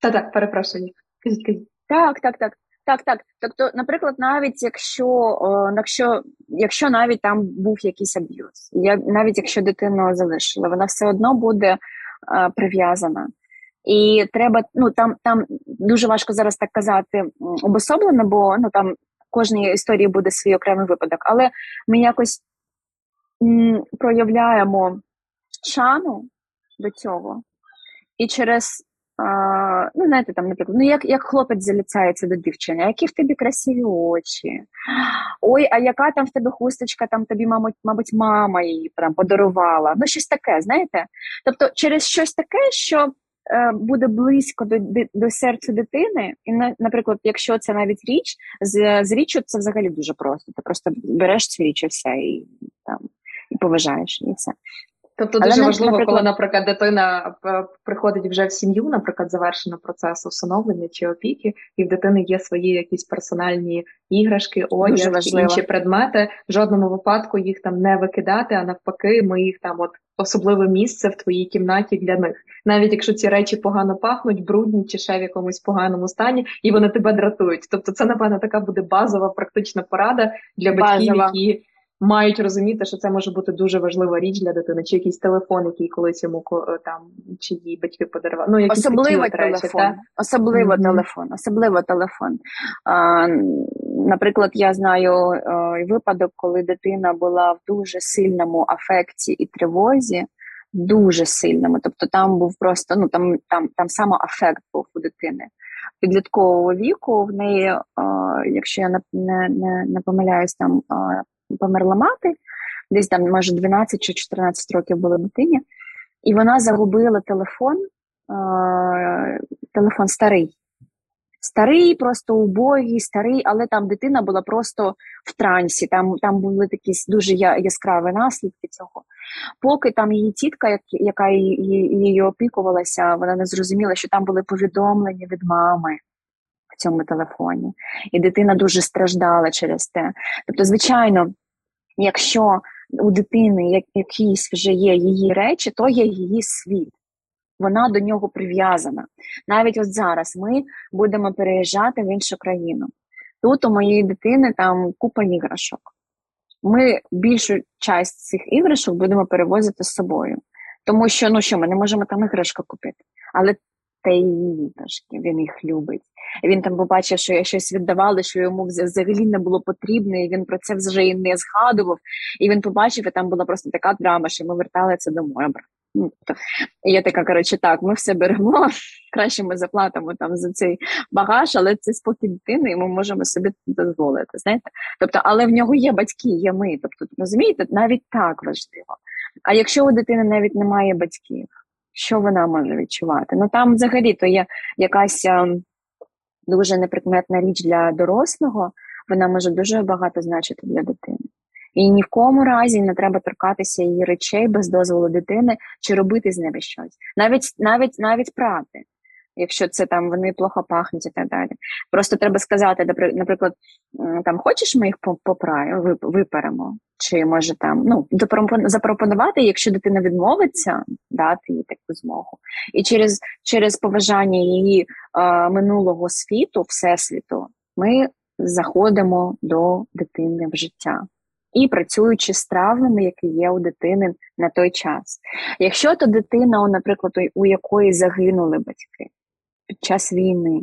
Та так, перепрошую. Кажіть, кажіть. Так, так, так. Так, так. Тобто, наприклад, навіть якщо о, якщо, якщо навіть там був якийсь аб'юз, я, навіть якщо дитину залишили, вона все одно буде а, прив'язана. І треба, ну там там дуже важко зараз так казати обособлено, бо ну там кожній історії буде свій окремий випадок. Але ми якось м, проявляємо шану до цього, і через а, Ну, знаєте, там, наприклад, ну як як хлопець заліцяється до дівчини, які в тобі красиві очі. Ой, а яка там в тебе хусточка, там тобі, мабуть, мабуть, мама її прям подарувала. Ну, щось таке, знаєте? Тобто, через щось таке, що е, буде близько до до серця дитини, і наприклад, якщо це навіть річ, з з річчю це взагалі дуже просто. Ти просто береш цю річ і все і там і поважаєш і все. Тобто дуже Але, важливо, наприклад... коли, наприклад, дитина е, приходить вже в сім'ю, наприклад, завершено процес усиновлення чи опіки, і в дитини є свої якісь персональні іграшки, одяг інші предмети. В жодному випадку їх там не викидати, а навпаки, ми їх там, от особливе місце в твоїй кімнаті для них. Навіть якщо ці речі погано пахнуть, брудні чи ще в якомусь поганому стані, і вони тебе дратують. Тобто, це напевно така буде базова практична порада для батьків, Базова. які мають розуміти, що це може бути дуже важлива річ для дитини, чи якийсь телефон, який колись йому е, там чи її батьки подарували. Ну, якісь особливо такі телефон, речі, особливо mm-hmm. телефон, особливо телефон. А, Наприклад, я знаю а, е, випадок, коли дитина була в дуже сильному афекті і тривозі. Дуже сильному, тобто там був просто ну там там там саме афект був у дитини підліткового віку. В неї, е, якщо я не не, не помиляюсь, там е, померла мати, десь там, може, 12 чи 14 років було дитині, і вона загубила телефон, телефон старий. Старий, просто убогий, старий, але там дитина була просто в трансі, там там були такі дуже яскраві наслідки цього. Поки там її тітка, яка її опікувалася, вона не зрозуміла, що там були повідомлення від мами в цьому телефоні. І дитина дуже страждала через те. Тобто, звичайно, якщо у дитини якісь вже є її речі, то є її світ. Вона до нього прив'язана. Навіть от зараз ми будемо переїжджати в іншу країну. Тут у моєї дитини там купа іграшок. Ми більшу часть цих іграшок будемо перевозити з собою. Тому що ну що, ми не можемо там іграшку купити. Але та її іграшки, він їх любить. Він там побачив, що я щось віддавала, що йому взагалі не було потрібно, і він про це вже і не згадував. І він побачив, і там була просто така драма, що ми вертали це домой. Ну, і я така, коротше, так, ми все беремо, краще ми заплатимо там за цей багаж, але це спокій дитини, і ми можемо собі дозволити. знаєте. Тобто, але в нього є батьки, є ми. Тобто, розумієте, навіть так важливо. А якщо у дитини навіть немає батьків, що вона може відчувати? Ну там взагалі то є якась ем, дуже неприкметна річ для дорослого, вона може дуже багато значити для дитини. І ні в кому разі не треба торкатися її речей без дозволу дитини чи робити з ними щось. Навіть навіть навіть прати якщо це там вони плохо пахнуть і так далі. Просто треба сказати, наприклад, там хочеш ми їх попраю, виперемо, чи може там ну запропонувати, якщо дитина відмовиться, дати їй таку змогу. І через через поважання її е, минулого світу, всесвіту, ми заходимо до дитини в життя. І працюючи з травмами, які є у дитини на той час. Якщо то дитина, наприклад, у якої загинули батьки, під час війни,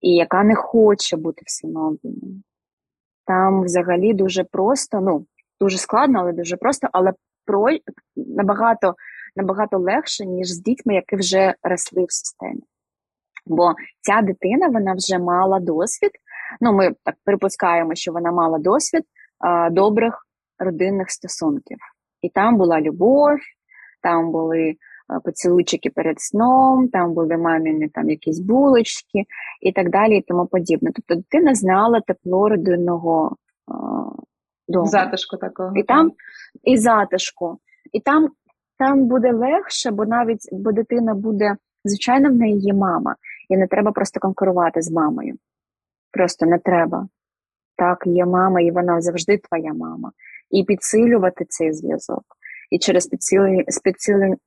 і яка не хоче бути всиновленою. Там взагалі дуже просто, ну, дуже складно, але дуже просто, але про набагато набагато легше, ніж з дітьми, які вже росли в системі. Бо ця дитина вона вже мала досвід. Ну, ми так припускаємо, що вона мала досвід а, добрих родинних стосунків. І там була любов, там були поцілуйчики перед сном, там були маміни там якісь булочки і так далі, і тому подібне. Тобто дитина знала тепло родинного дому. Затишку такого. І там і затишку. І там там буде легше, бо навіть бо дитина буде, звичайно, в неї є мама, і не треба просто конкурувати з мамою. Просто не треба. Так, є мама, і вона завжди твоя мама. І підсилювати цей зв'язок і через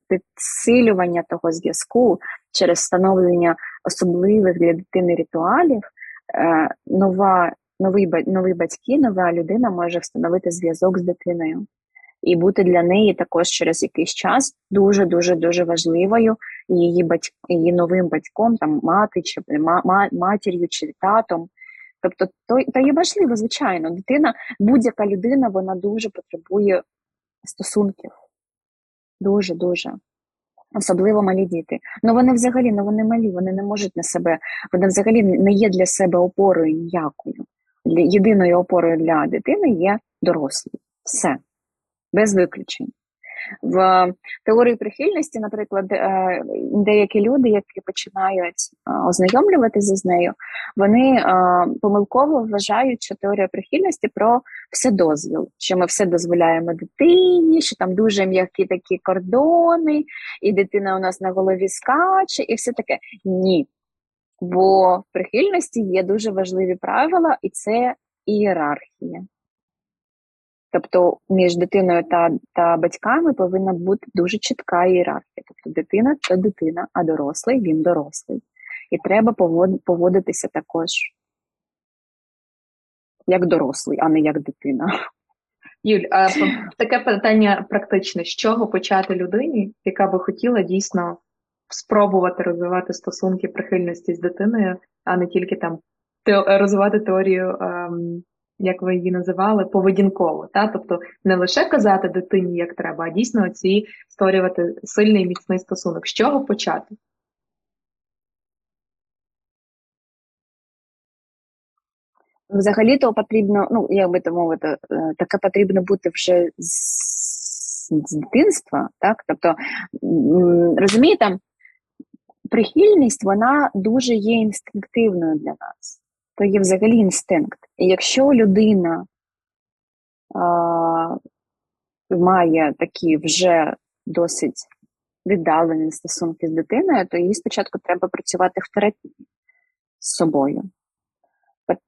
підсилювання того зв'язку, через встановлення особливих для дитини ритуалів, е, нова, новий новий батьки, нова людина може встановити зв'язок з дитиною. І бути для неї також через якийсь час дуже дуже дуже важливою її батьк, її новим батьком, там мати чи ма, матір'ю чи татом. Тобто, то то є важливо, звичайно, дитина, будь-яка людина, вона дуже потребує стосунків. Дуже-дуже. Особливо малі діти. Ну вони взагалі ну вони малі, вони не можуть на себе, вони взагалі не є для себе опорою ніякою. Єдиною опорою для дитини є дорослі. Все, без виключень. В теорії прихильності, наприклад, е, деякі люди, які починають е, ознайомлюватися з нею, вони е, помилково вважають, що теорія прихильності про вседозвіл, що ми все дозволяємо дитині, що там дуже м'які такі кордони, і дитина у нас на голові скаче, і все таке. Ні. Бо в прихильності є дуже важливі правила, і це ієрархія. Тобто між дитиною та та батьками повинна бути дуже чітка ієрархія. Тобто дитина це дитина, а дорослий він дорослий. І треба поводитися також як дорослий, а не як дитина. Юль, а таке питання практичне: з чого почати людині, яка би хотіла дійсно спробувати розвивати стосунки прихильності з дитиною, а не тільки там розвивати теорію. Ем, як ви її називали, поведінково. Та? Тобто не лише казати дитині, як треба, а дійсно ці створювати сильний міцний стосунок. З чого почати? Взагалі-то потрібно, ну, як би то мовити, е, таке потрібно бути вже з, з дитинства, так? Тобто, розумієте, прихильність, вона дуже є інстинктивною для нас то є взагалі інстинкт. І якщо людина а, має такі вже досить віддалені стосунки з дитиною, то їй спочатку треба працювати в терапії з собою.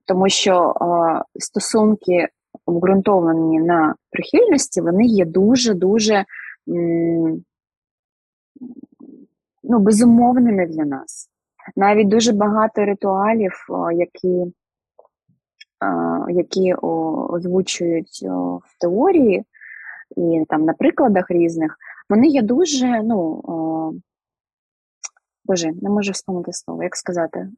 Тому що а, стосунки, обґрунтовані на прихильності, вони є дуже-дуже ну, безумовними для нас. Навіть дуже багато ритуалів, які які озвучують в теорії і там на прикладах різних, вони є дуже, ну, боже, не можу вспомнити слово, як сказати,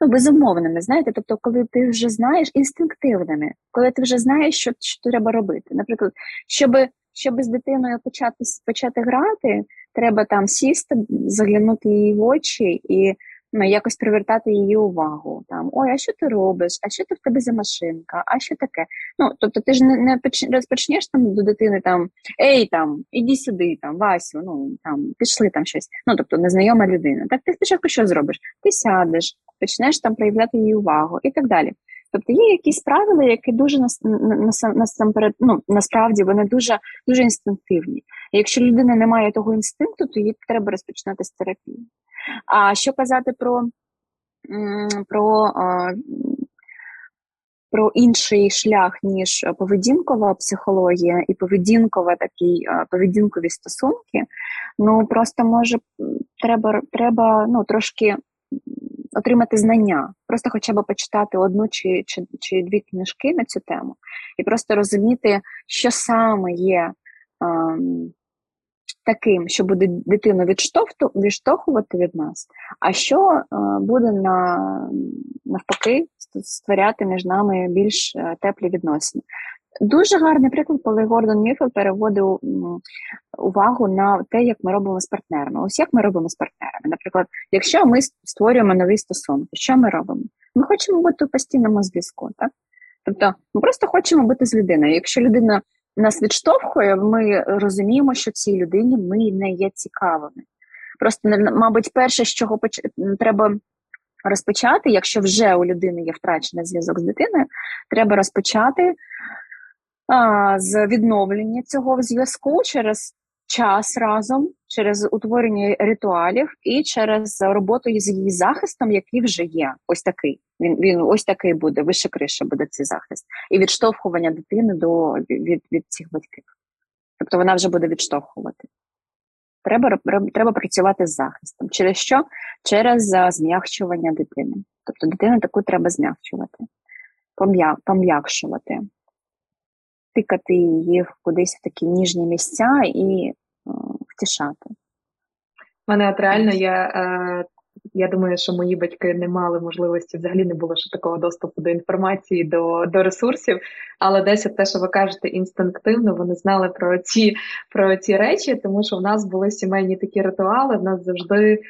ну, безумовними, знаєте, тобто, коли ти вже знаєш інстинктивними, коли ти вже знаєш, що що треба робити. Наприклад, щоб щоб з дитиною почати почати грати, треба там сісти, заглянути її в очі і ну, якось привертати її увагу. Там Ой, а що ти робиш? А що ти в тебе за машинка? А що таке? Ну, тобто ти ж не не розпочнеш там до дитини там Ей, там, іди сюди, там, Васю, ну там пішли там щось. Ну, тобто незнайома людина. Так ти спочатку що зробиш? Ти сядеш, почнеш там проявляти її увагу і так далі. Тобто є якісь правила, які дуже насамперед, ну, насправді вони дуже дуже інстинктивні. І якщо людина не має того інстинкту, то їй треба розпочинати з терапії. А що казати про про, про інший шлях, ніж поведінкова психологія і поведінкова такі поведінкові стосунки, ну просто може треба треба ну, трошки отримати знання, просто хоча б почитати одну чи, чи, чи дві книжки на цю тему, і просто розуміти, що саме є. Ем, Таким, що буде дитину відштовхувати від нас, а що е, буде на, навпаки створяти між нами більш е, теплі відносини. Дуже гарний приклад, коли Гордон Міфел переводив увагу на те, як ми робимо з партнерами. Ось як ми робимо з партнерами. Наприклад, якщо ми створюємо нові стосунки, що ми робимо? Ми хочемо бути у постійному зв'язку, так? Тобто, ми просто хочемо бути з людиною. Якщо людина нас відштовхує, ми розуміємо, що цій людині ми не є цікавими. Просто, мабуть, перше, з чого поч... треба розпочати, якщо вже у людини є втрачений зв'язок з дитиною, треба розпочати з відновлення цього зв'язку через час разом, через утворення ритуалів і через роботу з її захистом, який вже є. Ось такий. Він він ось такий буде, вище криша буде цей захист, і відштовхування дитини до від, від цих батьків. Тобто вона вже буде відштовхувати. Треба треба працювати з захистом. Через що? Через зм'якчування дитини. Тобто дитину таку треба зм'якчувати, пом'якшувати тикати її кудись в такі ніжні місця і е, втішати. У мене от реально я е, я думаю, що мої батьки не мали можливості, взагалі не було ще такого доступу до інформації, до до ресурсів. Але десь те, що ви кажете, інстинктивно вони знали про ці про ці речі, тому що в нас були сімейні такі ритуали. В нас завжди е,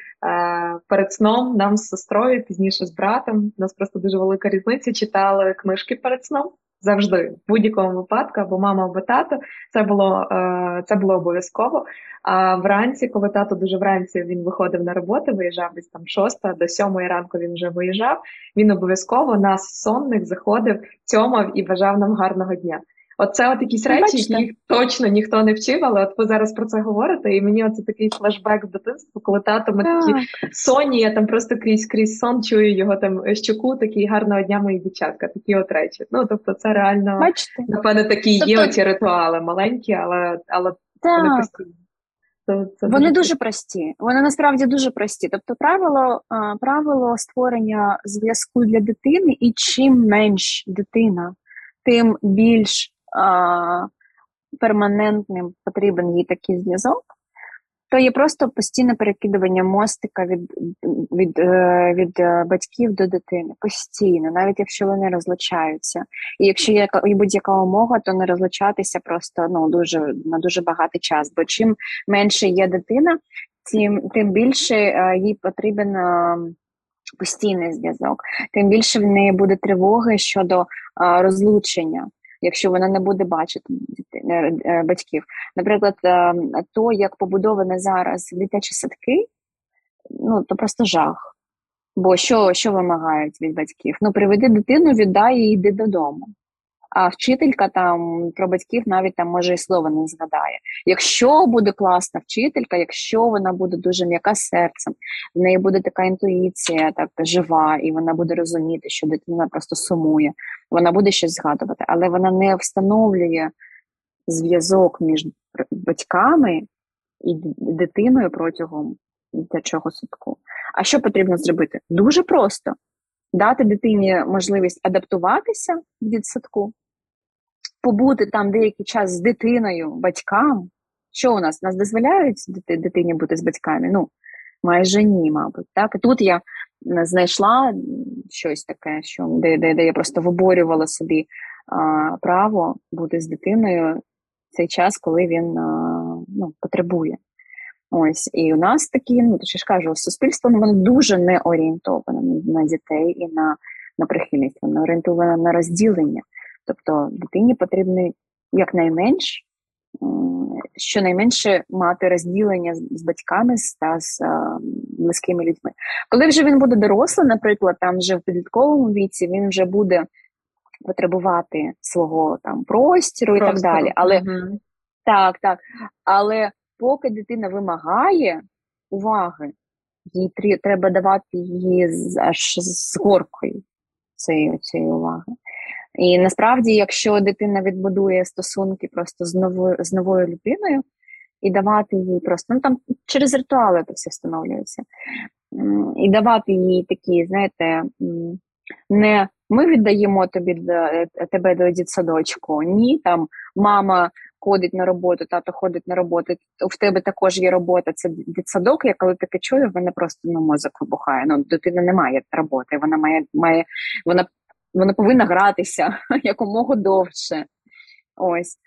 перед сном нам з сестрою, пізніше з братом. У нас просто дуже велика різниця. Читали книжки перед сном. Завжди, в будь-якому випадку, або мама, або тато. Це було е, це було обов'язково. А вранці, коли тато дуже вранці він виходив на роботу, виїжджав десь там шоста до сьомої ранку. Він вже виїжджав. Він обов'язково нас сонних заходив, цьомав і бажав нам гарного дня. Оце от якісь речі, Бачите? яких точно ніхто не вчив, але от ви зараз про це говорите, і мені оце такий флешбек в дитинство, коли тато ми такі соні, я там просто крізь крізь сон чую його там щоку, такий гарного дня, мої дівчатка, такі от речі. Ну тобто, це реально Бачите? напевне такі тобто... є оці ритуали маленькі, але але так. вони постійні. Це, це вони дуже, дуже прості. Вони насправді дуже прості. Тобто, правило правило створення зв'язку для дитини, і чим менш дитина, тим більш перманентним потрібен їй такий зв'язок, то є просто постійне перекидування мостика від від, е, від е, батьків до дитини. Постійно, навіть якщо вони розлучаються. І якщо є будь-яка умова, то не розлучатися просто ну, дуже на дуже багатий час. Бо чим менше є дитина, тим тим більше е, їй потрібен. Постійний зв'язок, тим більше в неї буде тривоги щодо а, розлучення якщо вона не буде бачити е, е, батьків. Наприклад, е, то, як побудовані зараз дитячі садки, ну то просто жах. Бо що що вимагають від батьків? Ну, приведи дитину, віддай і йди додому. А вчителька там про батьків навіть там може і слова не згадає. Якщо буде класна вчителька, якщо вона буде дуже м'яка серцем, в неї буде така інтуїція, так жива, і вона буде розуміти, що дитина просто сумує, вона буде щось згадувати, але вона не встановлює зв'язок між батьками і дитиною протягом дитячого садку. А що потрібно зробити? Дуже просто дати дитині можливість адаптуватися в дитсадку, побути там деякий час з дитиною, батькам. Що у нас? Нас дозволяють дитині бути з батьками? Ну, майже ні, мабуть. Так? І тут я знайшла щось таке, що де де, де я просто виборювала собі а, право бути з дитиною в цей час, коли він а, ну, потребує. Ось, і у нас такі, ну то ж кажу, суспільство воно дуже не орієнтоване на дітей і на на прихильність, воно орієнтоване на розділення. Тобто дитині потрібно якнайменш, щонайменше мати розділення з батьками та з близькими людьми. Коли вже він буде дорослий, наприклад, там вже в підлітковому віці він вже буде потребувати свого там простіру Просто. і так далі. Але угу. так, так. Але поки дитина вимагає уваги, їй треба давати її аж з горкою цієї, цієї уваги. І насправді, якщо дитина відбудує стосунки просто з новою з новою людиною і давати їй просто, ну там через ритуали це все встановлюється, і давати їй такі, знаєте, не ми віддаємо тобі е, тебе до дітсадочку, ні, там мама ходить на роботу, тато ходить на роботу, в тебе також є робота, це дитсадок, я коли таке чую, в мене просто ну, мозок вибухає. Ну, дитина не має роботи, вона має, має вона вона повинна гратися якомога довше. Ось.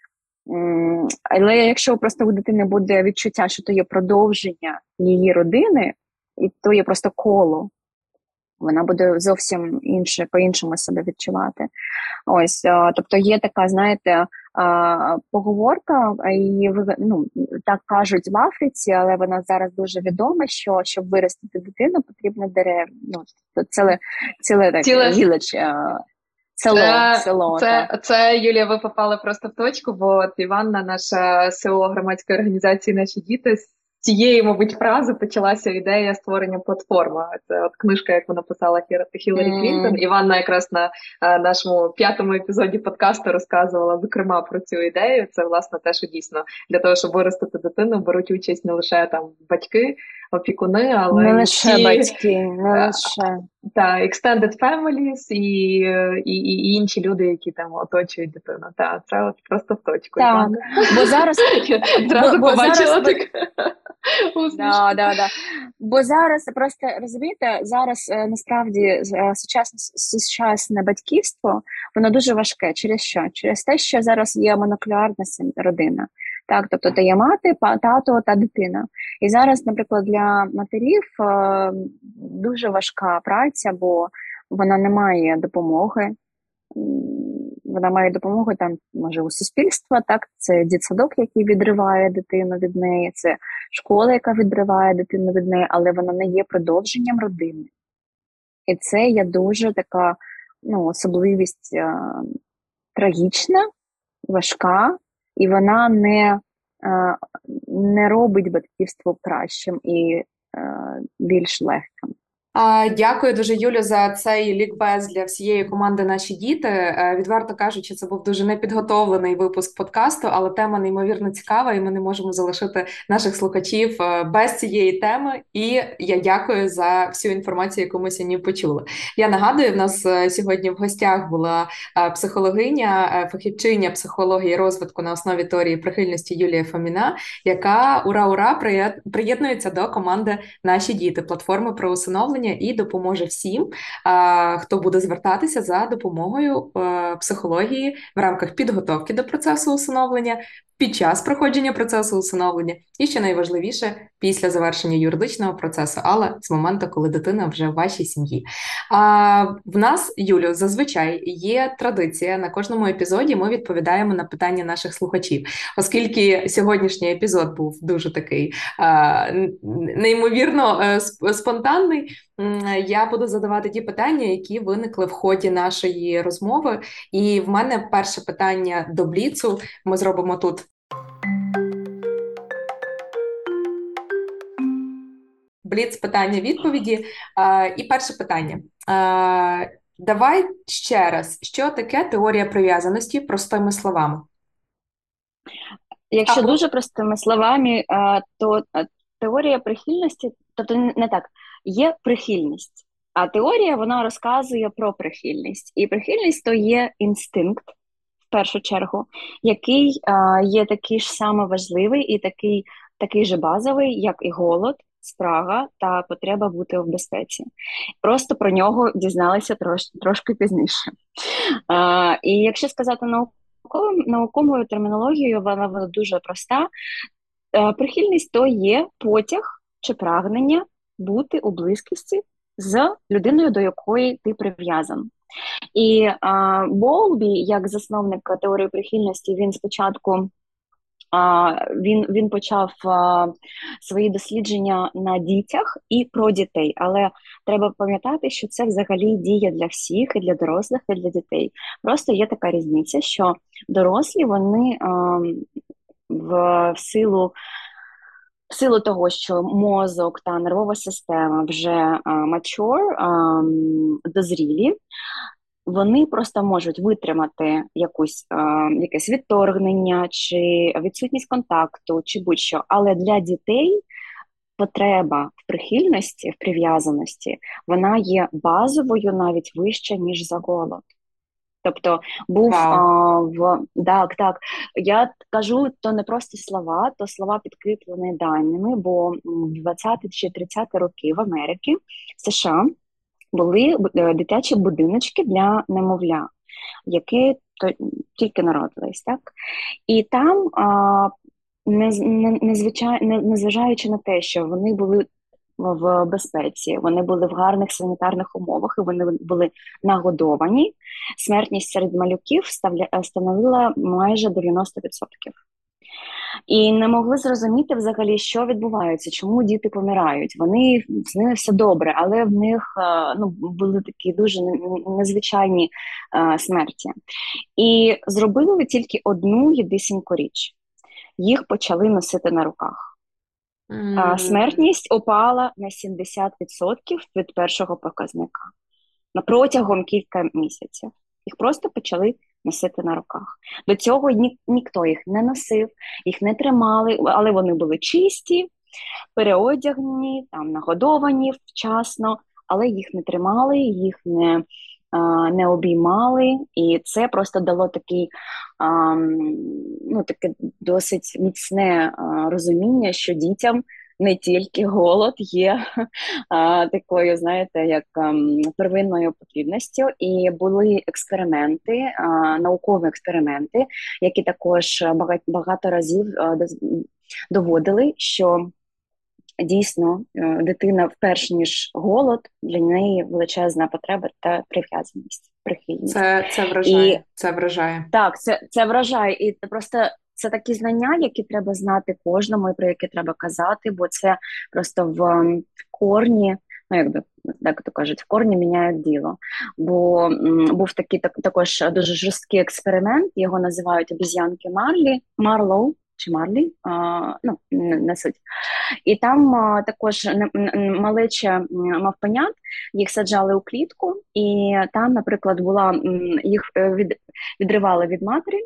Але якщо просто у дитини буде відчуття, що то є продовження її родини, і то є просто коло, вона буде зовсім інше, по-іншому себе відчувати. Ось, тобто є така, знаєте, поговорка, і ну, так кажуть в Африці, але вона зараз дуже відома, що щоб виростити дитину, потрібно дерев. Ну, ціле ціле так, ціле... Село, це, село, це, це Юлія. Ви попали просто в точку, бо от Іванна, наша СО громадської організації Наші діти цієї, мабуть, фрази почалася ідея створення платформи. Це от книжка, яку написала писала Хіларі mm. Клінтон. Іванна якраз на а, нашому п'ятому епізоді подкасту розказувала зокрема про цю ідею. Це власне те, що дійсно для того, щоб виростити дитину, беруть участь не лише там батьки, опікуни, але не лише ті, батьки, не лише та extended families і, і, і інші люди, які там оточують дитину. Та це от просто в точку. Так, бо зараз зразу побачила так. Да, да, да. Бо зараз просто розумієте, зараз е, насправді е, сучасне сучасне батьківство воно дуже важке. Через що? Через те, що зараз є моноклюарна родина. Так, тобто то є мати, тато та дитина. І зараз, наприклад, для матерів е, дуже важка праця, бо вона не має допомоги. вона має допомогу там, може, у суспільства, так, це дітсадок, який відриває дитину від неї, це школа, яка відриває дитину від неї, але вона не є продовженням родини. І це є дуже така ну, особливість а, трагічна, важка, і вона не не робить батьківство кращим і більш легким. Дякую дуже, Юлю, за цей лікбез для всієї команди. Наші діти. Е, відверто кажучи, це був дуже непідготовлений випуск подкасту, але тема неймовірно цікава, і ми не можемо залишити наших слухачів е, без цієї теми. І я дякую за всю інформацію, яку ми сьогодні почули. Я нагадую, в нас е, сьогодні в гостях була психологиня, фахівчиня психології розвитку на основі теорії прихильності Юлія Фоміна, яка ура ура приєднується до команди Наші діти платформи про усиновлення усиновлення і допоможе всім, хто буде звертатися за допомогою е, психології в рамках підготовки до процесу усиновлення, під час проходження процесу усиновлення, і що найважливіше після завершення юридичного процесу, але з моменту, коли дитина вже в вашій сім'ї. А в нас, Юлю, зазвичай є традиція на кожному епізоді. Ми відповідаємо на питання наших слухачів, оскільки сьогоднішній епізод був дуже такий а, неймовірно е, спонтанний. Я буду задавати ті питання, які виникли в ході нашої розмови. І в мене перше питання до Бліцу. Ми зробимо тут бліц питання відповіді. І перше питання. Давай ще раз, що таке теорія прив'язаності простими словами? Якщо Або... дуже простими словами, то теорія прихильності, тобто не так, є прихильність, а теорія вона розказує про прихильність. І прихильність то є інстинкт, в першу чергу, який є такий ж саме важливий і такий, такий же базовий, як і голод спрага та потреба бути в безпеці. Просто про нього дізналися трош, трошки пізніше. А, І якщо сказати науковою, науковою термінологією, вона, вона дуже проста. А, прихильність то є потяг чи прагнення бути у близькості з людиною, до якої ти прив'язан. І а, Болбі, як засновник теорії прихильності, він спочатку він він почав свої дослідження на дітях і про дітей, але треба пам'ятати, що це взагалі діє для всіх, і для дорослих, і для дітей. Просто є така різниця, що дорослі вони в силу. В силу того, що мозок та нервова система вже mature, дозрілі, вони просто можуть витримати якусь е, якесь відторгнення чи відсутність контакту, чи будь-що. Але для дітей потреба в прихильності, в прив'язаності, вона є базовою навіть вище, ніж за голод. Тобто був wow. а, в так, так. Я кажу, то не просто слова, то слова підкріплені даними, бо в 20 чи 30 роки в Америці США були е, дитячі будиночки для немовля, які тільки народились, так? І там, незважаючи на те, що вони були в безпеці, вони були в гарних санітарних умовах і вони були нагодовані, смертність серед малюків становила майже 90% і не могли зрозуміти взагалі, що відбувається, чому діти помирають. Вони з ними все добре, але в них е, ну були такі дуже незвичайні а, е, смерті. І зробили тільки одну єдисіньку річ: їх почали носити на руках. Mm. А, Смертність опала на 70% від першого показника на протягом кілька місяців. Їх просто почали носити на руках. До цього ні, ніхто їх не носив, їх не тримали, але вони були чисті, переодягні, там нагодовані вчасно, але їх не тримали, їх не не обіймали, і це просто дало такий ну, таке досить міцне розуміння, що дітям не тільки голод є а, такою, знаєте, як а, ем, первинною потрібністю, і були експерименти, а, наукові експерименти, які також багато, багато разів доводили, що дійсно дитина, вперш ніж голод, для неї величезна потреба та прив'язаність, прихильність. Це це вражає. І, це вражає. Так, це це вражає. І просто це такі знання, які треба знати кожному, і про які треба казати, бо це просто в корні. Ну, якби так то кажуть, в корні міняють діло. Бо м, був такий так, також дуже жорсткий експеримент, його називають обіз'янки Марлі, Марлоу чи Марлі, а, ну, не суть. І там а, також малече мавпенят, їх саджали у клітку, і там, наприклад, була їх е, від, відривали від матері,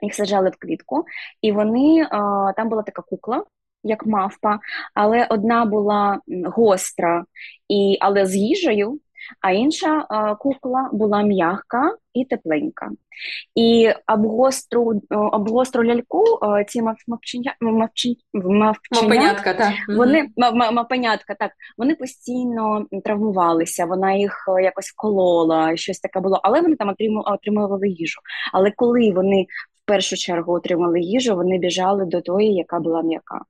їх саджали в клітку, і вони там була така кукла, як мавпа, але одна була гостра, і, але з їжею, а інша а, кукла була м'яка і тепленька. І об гостру, об гостру ляльку ці мавчення, мавчення, так. вони так, вони постійно травмувалися, вона їх якось колола, щось таке було, але вони там отримували їжу. Але коли вони першу чергу отримали їжу, вони біжали до тої, яка була м'яка.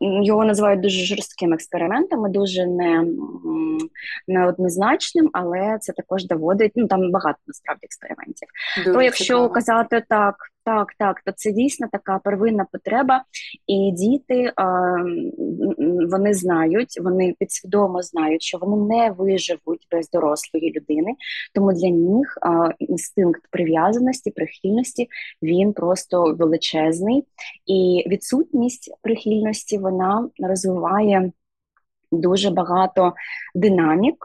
Його називають дуже жорстким експериментом, дуже не, неоднозначним, але це також доводить. Ну там багато насправді експериментів. Дуже То якщо цікаво. казати так, так, так, то це дійсно така первинна потреба, і діти вони знають, вони підсвідомо знають, що вони не виживуть без дорослої людини, тому для них інстинкт прив'язаності, прихильності він просто величезний, і відсутність прихильності вона розвиває дуже багато динамік.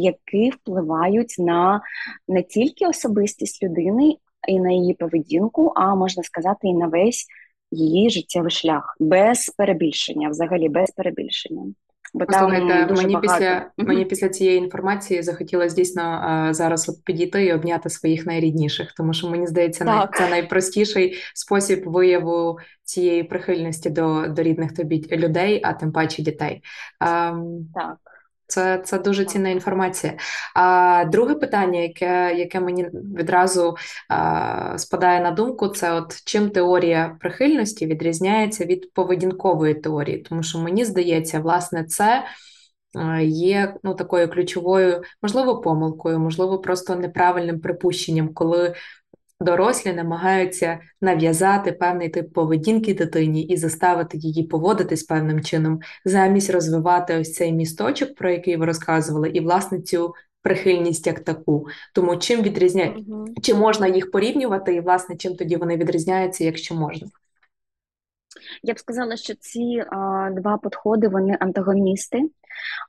Які впливають на не тільки особистість людини, і на її поведінку, а можна сказати, і на весь її життєвий шлях без перебільшення, взагалі без перебільшення. Бо там дуже мені багато. після мені після цієї інформації захотілося дійсно зараз от підійти і обняти своїх найрідніших, тому що мені здається, най, це найпростіший спосіб вияву цієї прихильності до до рідних тобі людей, а тим паче дітей. Так. Це це дуже цінна інформація. А друге питання, яке яке мені відразу а, спадає на думку, це от чим теорія прихильності відрізняється від поведінкової теорії, тому що мені здається, власне, це є ну, такою ключовою, можливо, помилкою, можливо, просто неправильним припущенням, коли Дорослі намагаються нав'язати певний тип поведінки дитині і заставити її поводитись певним чином, замість розвивати ось цей місточок, про який ви розказували, і власне цю прихильність як таку. Тому чим відрізняють, угу. чи можна їх порівнювати, і власне чим тоді вони відрізняються, якщо можна? Я б сказала, що ці а, два підходи вони антагоністи,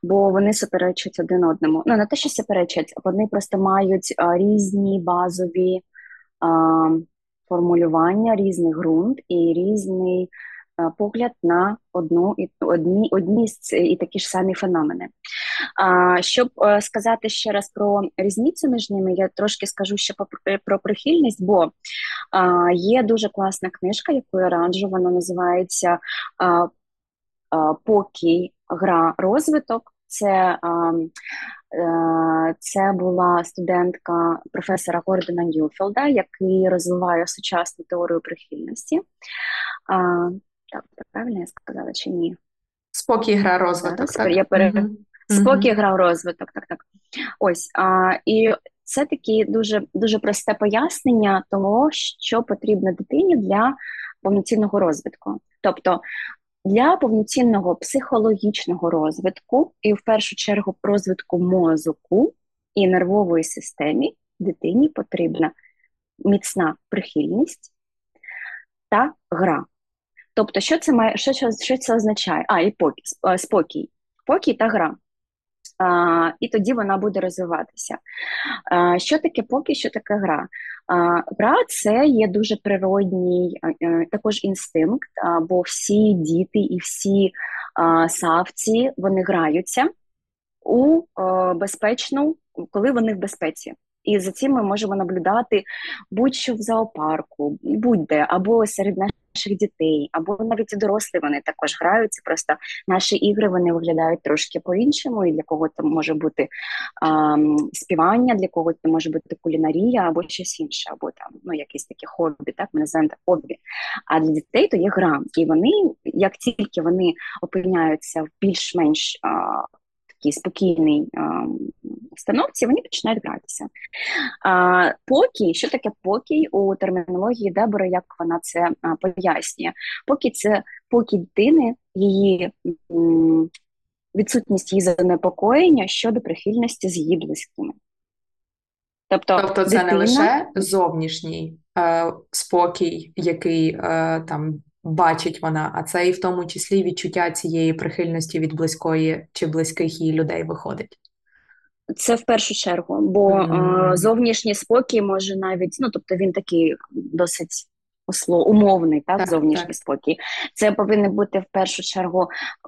бо вони суперечать один одному. Ну не те, що суперечать, вони просто мають а, різні базові формулювання, різний ґрунт і різний погляд на одну і одні одні і такі ж самі феномени. А, Щоб е, сказати ще раз про різницю між ними, я трошки скажу ще про прихильність, бо а, є дуже класна книжка, яку я раджу, вона називається а, а, Поки гра розвиток. Це Е, це була студентка професора Гордона Ньюфілда, який розвиває сучасну теорію прихильності. Так, правильно я сказала чи ні? Спокій гра розвиток. так? Я пере... mm Спокій гра розвиток, так, так. Ось. А, І це таке дуже дуже просте пояснення того, що потрібно дитині для повноцінного розвитку. Тобто для повноцінного психологічного розвитку і, в першу чергу, розвитку мозку і нервової системи дитині потрібна міцна прихильність та гра. Тобто, що це має, що, що це означає? А, і покій, спокій, спокій та гра і тоді вона буде розвиватися. Що таке поки, що таке гра? Гра це є дуже природній е, також інстинкт, бо всі діти і всі савці вони граються у безпечну, коли вони в безпеці. І за цим ми можемо наблюдати будь-що в зоопарку, будь-де або серед наших дітей, або навіть і дорослі вони також граються. Просто наші ігри вони виглядають трошки по-іншому, і для когось це може бути а, співання, для когось це може бути кулінарія або щось інше, або там ну якісь такі хобі, так ми називаємо так хобі. А для дітей то є гра, і вони як тільки вони опиняються в більш-менш такій спокійній установці, вони починають гратися. А, Покій, що таке покій у термінології Дебора, як вона це пояснює? Покій це покій дитини, її відсутність її занепокоєння щодо прихильності з її близькими. Тобто, тобто це дитина... не лише зовнішній е, спокій, який е, там бачить вона, а це і в тому числі відчуття цієї прихильності від близької чи близьких її людей виходить. Це в першу чергу, бо mm. е, зовнішній спокій може навіть, ну тобто він такий досить осло, умовний, так, так зовнішній так. спокій. Це повинен бути в першу чергу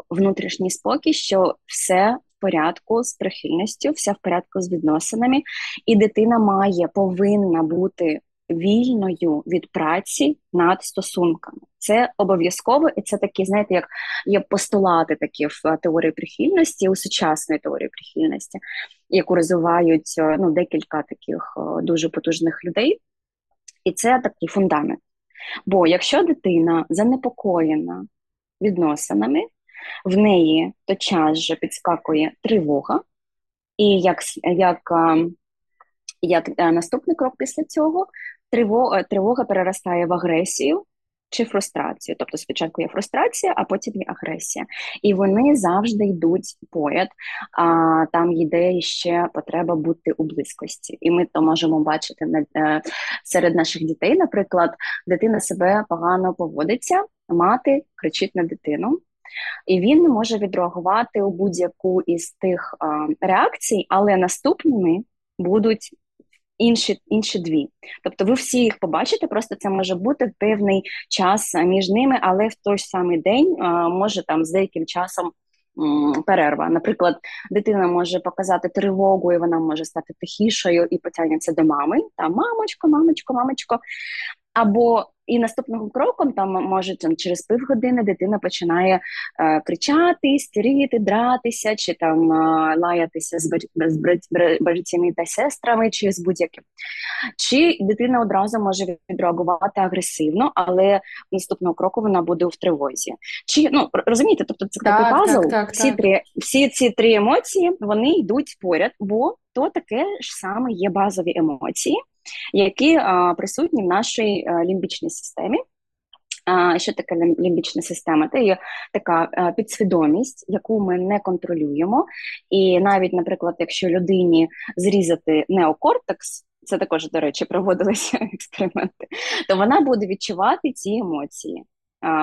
внутрішній спокій, що все в порядку з прихильністю, все в порядку з відносинами, і дитина має повинна бути вільною від праці над стосунками. Це обов'язково, і це такі, знаєте, як є постулати такі в е, теорії прихильності, у сучасної теорії прихильності, яку розвивають е, ну, декілька таких е, дуже потужних людей. І це такий фундамент. Бо якщо дитина занепокоєна відносинами, в неї час же підскакує тривога, і як як, як наступний крок після цього тривога, тривога переростає в агресію чи фрустрацію. Тобто спочатку є фрустрація, а потім є агресія. І вони завжди йдуть поряд. А там йде ще потреба бути у близькості. І ми то можемо бачити е, серед наших дітей. Наприклад, дитина себе погано поводиться, мати кричить на дитину. І він може відреагувати у будь-яку із тих а, реакцій, але наступними будуть інші інші дві. Тобто ви всі їх побачите, просто це може бути певний час між ними, але в той самий день може там з деяким часом. Перерва, наприклад, дитина може показати тривогу, і вона може стати тихішою і потягнеться до мами. Та мамочко, мамочко, мамочко. Або і наступним кроком там може там, через півгодини дитина починає е, кричати, стеріти, дратися, чи там е, лаятися з, братями та сестрами, чи з будь-яким. Чи дитина одразу може відреагувати агресивно, але наступного кроку вона буде в тривозі. Чи ну розумієте, тобто це так, такий пазл, так, так, всі три всі ці три емоції вони йдуть поряд, бо то таке ж саме є базові емоції які присутні в нашій е, лімбічній системі. Що таке лімбічна система? Це є така е, підсвідомість, яку ми не контролюємо. І навіть, наприклад, якщо людині зрізати неокортекс, це також, до речі, проводилися експерименти, то вона буде відчувати ці емоції: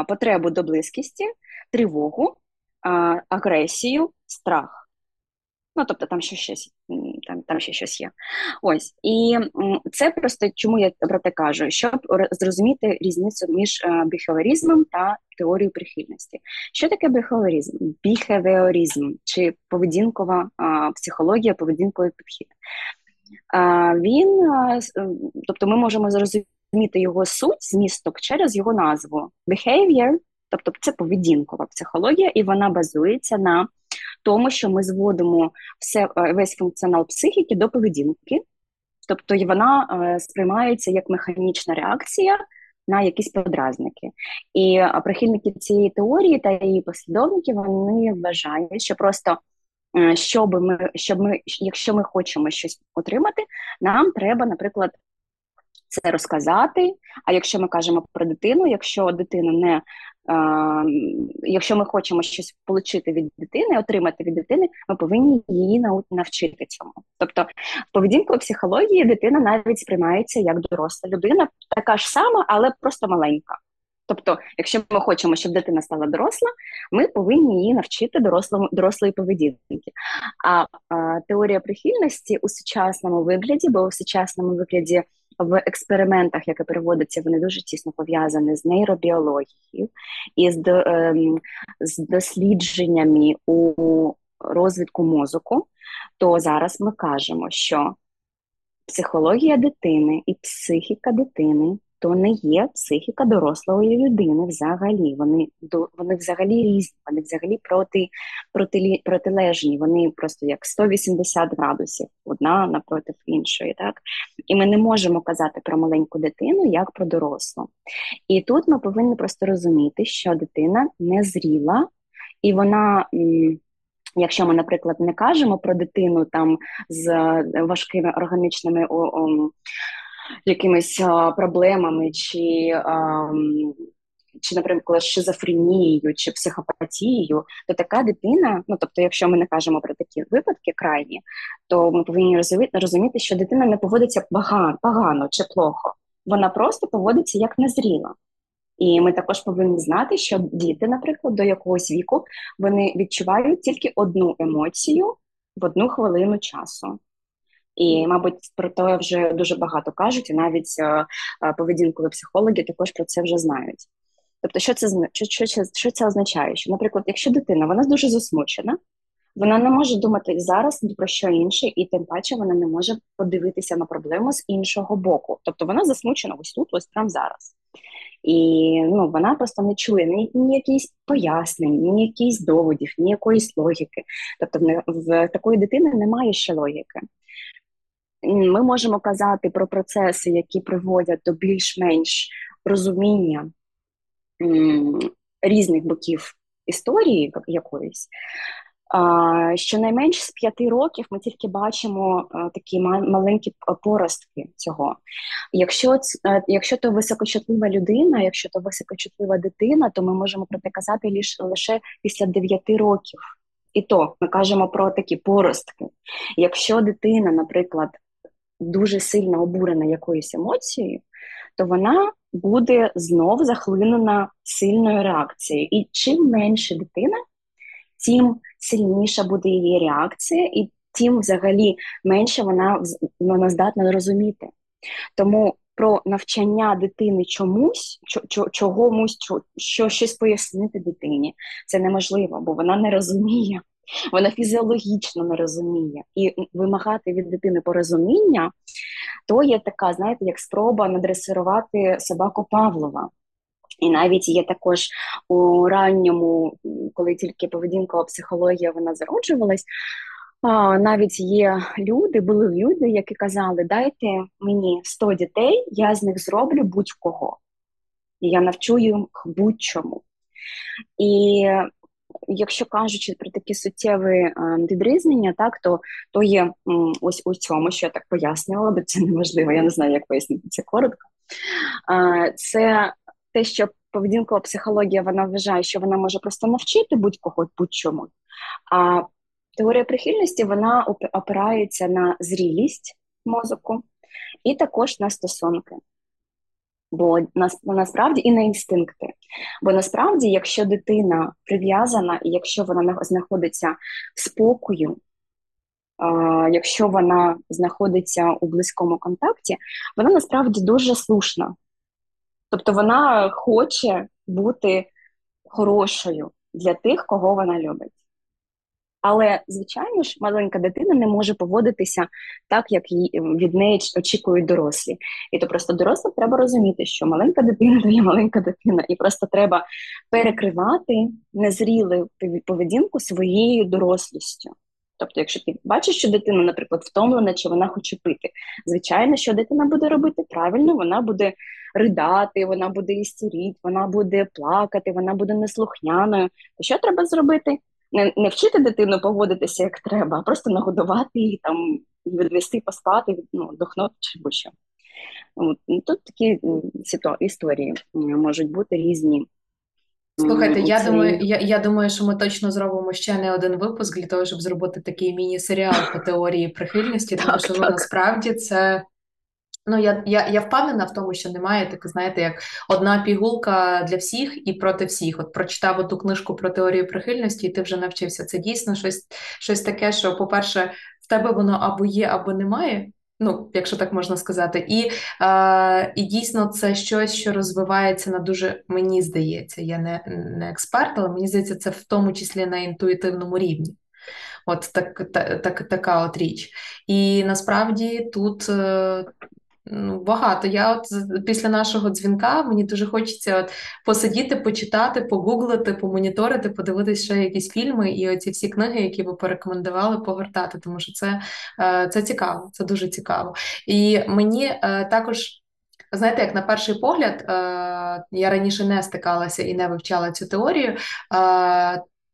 потребу до близькості, тривогу, агресію, страх. Ну, тобто там ще щось там там ще щось є. Ось. І це просто чому я про те кажу, щоб зрозуміти різницю між е, та теорією прихильності. Що таке біхеоризм? Біхевіоризм чи поведінкова психологія, поведінковий підхід. Він, а, тобто ми можемо зрозуміти його суть, змісток через його назву. Behavior, тобто це поведінкова психологія, і вона базується на тому, що ми зводимо все е, весь функціонал психіки до поведінки, тобто вона е, сприймається як механічна реакція на якісь подразники. І е, прихильники цієї теорії та її послідовники вони вважають, що просто щоб ми, щоб ми, якщо ми хочемо щось отримати, нам треба, наприклад, це розказати. А якщо ми кажемо про дитину, якщо дитина не якщо ми хочемо щось отримати від дитини, отримати від дитини, ми повинні її навчити цьому. Тобто, в поведінковій психології дитина навіть сприймається як доросла людина, така ж сама, але просто маленька. Тобто, якщо ми хочемо, щоб дитина стала доросла, ми повинні її навчити дорослому дорослої поведінки. А, а теорія прихильності у сучасному вигляді, бо у сучасному вигляді в експериментах, які проводяться, вони дуже тісно пов'язані з нейробіологією і з, ем, з дослідженнями у розвитку мозку, то зараз ми кажемо, що психологія дитини і психіка дитини то не є психіка дорослої людини взагалі. Вони вони взагалі різні, вони взагалі проти, проти, протилежні, вони просто як 180 градусів, одна напроти іншої. Так? І ми не можемо казати про маленьку дитину як про дорослу. І тут ми повинні просто розуміти, що дитина не зріла, і вона. Якщо ми, наприклад, не кажемо про дитину там з важкими органічними о, о, якимись проблемами, чи, чи, наприклад, шизофренією чи психопатією, то така дитина, ну тобто, якщо ми не кажемо про такі випадки крайні, то ми повинні розуміти, що дитина не поводиться погано, погано чи плохо, вона просто поводиться як незріла. І ми також повинні знати, що діти, наприклад, до якогось віку вони відчувають тільки одну емоцію в одну хвилину часу. І, мабуть, про те вже дуже багато кажуть, і навіть е, е, поведінкові психологи також про це вже знають. Тобто, що це що, що, що це означає? Що, наприклад, якщо дитина вона дуже засмучена, вона не може думати зараз про що інше, і тим паче вона не може подивитися на проблему з іншого боку. Тобто вона засмучена ось тут, ось прямо зараз. І ну, вона просто не чує ні, ні якісь пояснень, ні якісь доводів, ні якоїсь логіки. Тобто в, в такої дитини немає ще логіки. Ми можемо казати про процеси, які приводять до більш-менш розуміння різних боків історії якоїсь. Щонайменш з п'яти років ми тільки бачимо е, такі маленькі поростки цього. Якщо е, якщо то високочутлива людина, якщо то високочутлива дитина, то ми можемо про це казати лише після дев'яти років. І то ми кажемо про такі поростки. Якщо дитина, наприклад, дуже сильно обурена якоюсь емоцією, то вона буде знов захлинена сильною реакцією. І чим менше дитина, тим сильніша буде її реакція, і тим взагалі менше вона вона здатна розуміти. Тому про навчання дитини чомусь, чогомусь, що щось пояснити дитині, це неможливо, бо вона не розуміє. Вона фізіологічно не розуміє. І вимагати від дитини порозуміння, то є така, знаєте, як спроба надресирувати собаку Павлова. І навіть є також у ранньому, коли тільки поведінкова психологія вона зароджувалась. Навіть є люди, були люди, які казали: дайте мені 100 дітей, я з них зроблю будь-кого. І я навчу їх будь-чому. І якщо кажучи про такі суттєві відрізнення, так то то є ось у цьому, що я так пояснювала, бо це неможливо, я не знаю, як пояснити це коротко. Це те, що поведінкова психологія вона вважає, що вона може просто навчити будь-кого будь-чому. А теорія прихильності вона опирається на зрілість мозку і також на стосунки. Бо насправді і на інстинкти. Бо насправді, якщо дитина прив'язана, і якщо вона знаходиться в спокою, якщо вона знаходиться у близькому контакті, вона насправді дуже слушна. Тобто вона хоче бути хорошою для тих, кого вона любить. Але, звичайно ж, маленька дитина не може поводитися так, як від неї очікують дорослі. І то просто дорослим треба розуміти, що маленька дитина то є маленька дитина, і просто треба перекривати незрілу поведінку своєю дорослістю. Тобто, якщо ти бачиш, що дитина, наприклад, втомлена, чи вона хоче пити, звичайно, що дитина буде робити правильно, вона буде ридати, вона буде істеріти, вона буде плакати, вона буде неслухняною. То що треба зробити? Не не вчити дитину поводитися як треба, а просто нагодувати її, там, відвести, поспати, ну, дохнути чи будь-що. Тут такі історії можуть бути різні. Слухайте, я думаю, я я думаю, що ми точно зробимо ще не один випуск для того, щоб зробити такий міні-серіал по теорії прихильності, тому так, що ну, насправді це. Ну, я я, я впевнена в тому, що немає таке, знаєте, як одна пігулка для всіх і проти всіх. От прочитав оту книжку про теорію прихильності, і ти вже навчився. Це дійсно щось щось таке, що, по-перше, в тебе воно або є, або немає. Ну, якщо так можна сказати, і е, і дійсно це щось, що розвивається на дуже, мені здається, я не не експерт, але мені здається, це в тому числі на інтуїтивному рівні. От так, так, так, така от річ. І насправді тут е, Ну, багато. Я от після нашого дзвінка мені дуже хочеться от посидіти, почитати, погуглити, помоніторити, подивитися ще якісь фільми і оці всі книги, які ви порекомендували, погортати, тому що це, е, це цікаво, це дуже цікаво. І мені е, також. Знаєте, як на перший погляд, е, я раніше не стикалася і не вивчала цю теорію.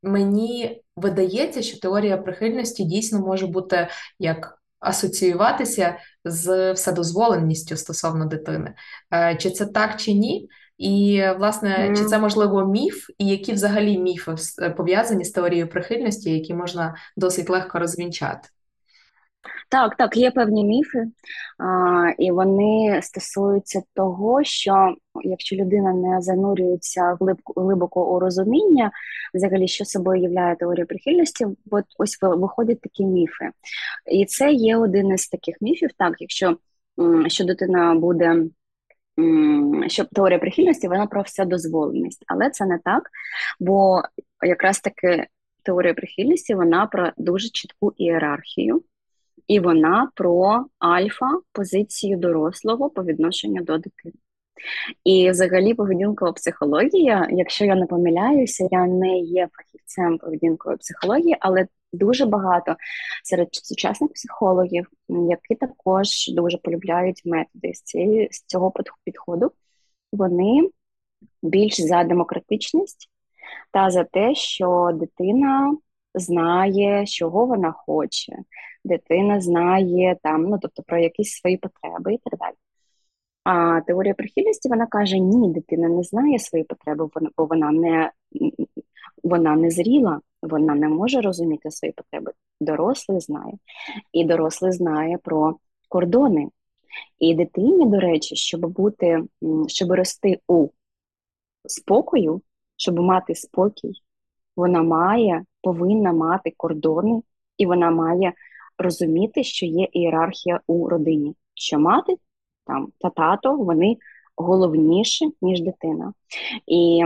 Мені видається, що теорія прихильності дійсно може бути як асоціюватися з вседозволеністю стосовно дитини. Е, чи це так, чи ні? І, власне, mm. чи це можливо міф, і які взагалі міфи пов'язані з теорією прихильності, які можна досить легко розвінчати? Так, так, є певні міфи, а, і вони стосуються того, що якщо людина не занурюється глибко, глибоко у розуміння, взагалі, що собою являє теорія прихильності, от ось виходять такі міфи. І це є один із таких міфів, так, якщо що дитина буде. Що теорія прихильності вона про вседозволеність, але це не так, бо якраз таки теорія прихильності вона про дуже чітку ієрархію, і вона про альфа-позицію дорослого по відношенню до дитини. І, взагалі, поведінкова психологія, якщо я не помиляюся, я не є фахівцем поведінкової психології, але дуже багато серед сучасних психологів, які також дуже полюбляють методи з цього підходу, вони більш за демократичність та за те, що дитина знає, чого вона хоче, дитина знає там, ну тобто про якісь свої потреби і так далі. А теорія прихильності вона каже: ні, дитина не знає свої потреби, бо вона не вона не зріла, вона не може розуміти свої потреби. Дорослий знає. І дорослий знає про кордони. І дитині, до речі, щоб бути, щоб рости у спокою, щоб мати спокій, вона має, повинна мати кордони, і вона має розуміти, що є ієрархія у родині, що мати там та тато вони головніші, ніж дитина. І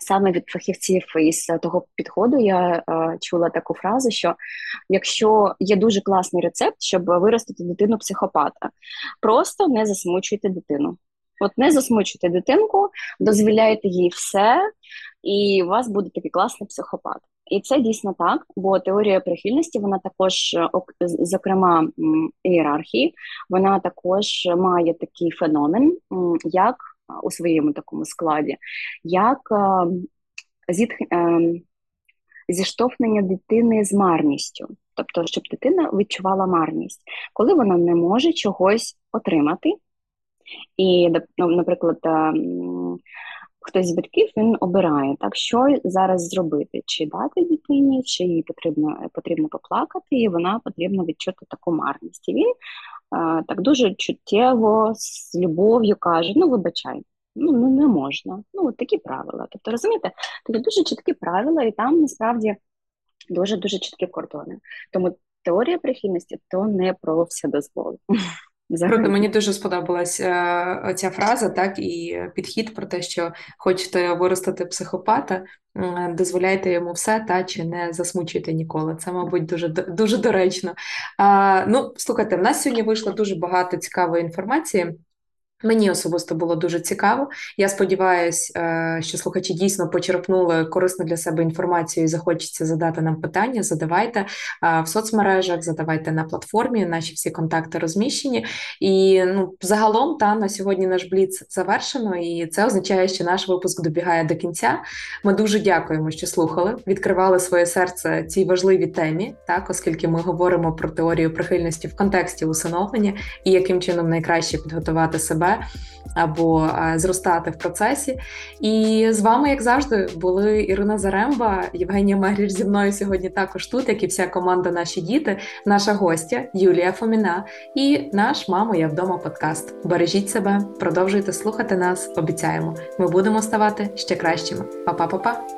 саме від фахівців із того підходу я е, чула таку фразу, що якщо є дуже класний рецепт, щоб виростити дитину психопата, просто не засмучуйте дитину. От не засмучуйте дитинку, дозволяйте їй все, і у вас буде такий класний психопат. І це дійсно так, бо теорія прихильності вона також, е, зокрема ієрархії, вона також має такий феномен, як у своєму такому складі, як зітх... зіштовхнення дитини з марністю, тобто, щоб дитина відчувала марність, коли вона не може чогось отримати. І, ну, наприклад, хтось з батьків він обирає, так що зараз зробити, чи дати дитині, чи їй потрібно потрібно поплакати, і вона потрібно відчути таку марність. І він а, так дуже чуттєво з любов'ю каже: Ну, вибачай, ну не, не можна. Ну, от такі правила. Тобто, розумієте, такі дуже чіткі правила, і там насправді дуже дуже чіткі кордони. Тому теорія прихильності то не про все дозволу. Круто, мені дуже сподобалась е, ця фраза, так і підхід про те, що хочете виростити психопата, е, дозволяйте йому все, та чи не засмучуйте ніколи. Це, мабуть, дуже дуже доречно. А, Ну, слухайте, в нас сьогодні вийшло дуже багато цікавої інформації. Мені особисто було дуже цікаво. Я сподіваюся, е, що слухачі дійсно почерпнули корисну для себе інформацію і захочеться задати нам питання. Задавайте е, в соцмережах, задавайте на платформі. Наші всі контакти розміщені. І ну, загалом та на сьогодні наш бліц завершено, і це означає, що наш випуск добігає до кінця. Ми дуже дякуємо, що слухали, відкривали своє серце цій важливій темі, так оскільки ми говоримо про теорію прихильності в контексті усиновлення і яким чином найкраще підготувати себе себе або е, зростати в процесі. І з вами, як завжди, були Ірина Заремба, Євгенія Мегріш зі мною сьогодні також тут, як і вся команда Наші діти, наша гостя Юлія Фоміна і наш Мамо, я вдома подкаст. Бережіть себе, продовжуйте слухати нас. Обіцяємо, ми будемо ставати ще кращими. Па-па-па-па!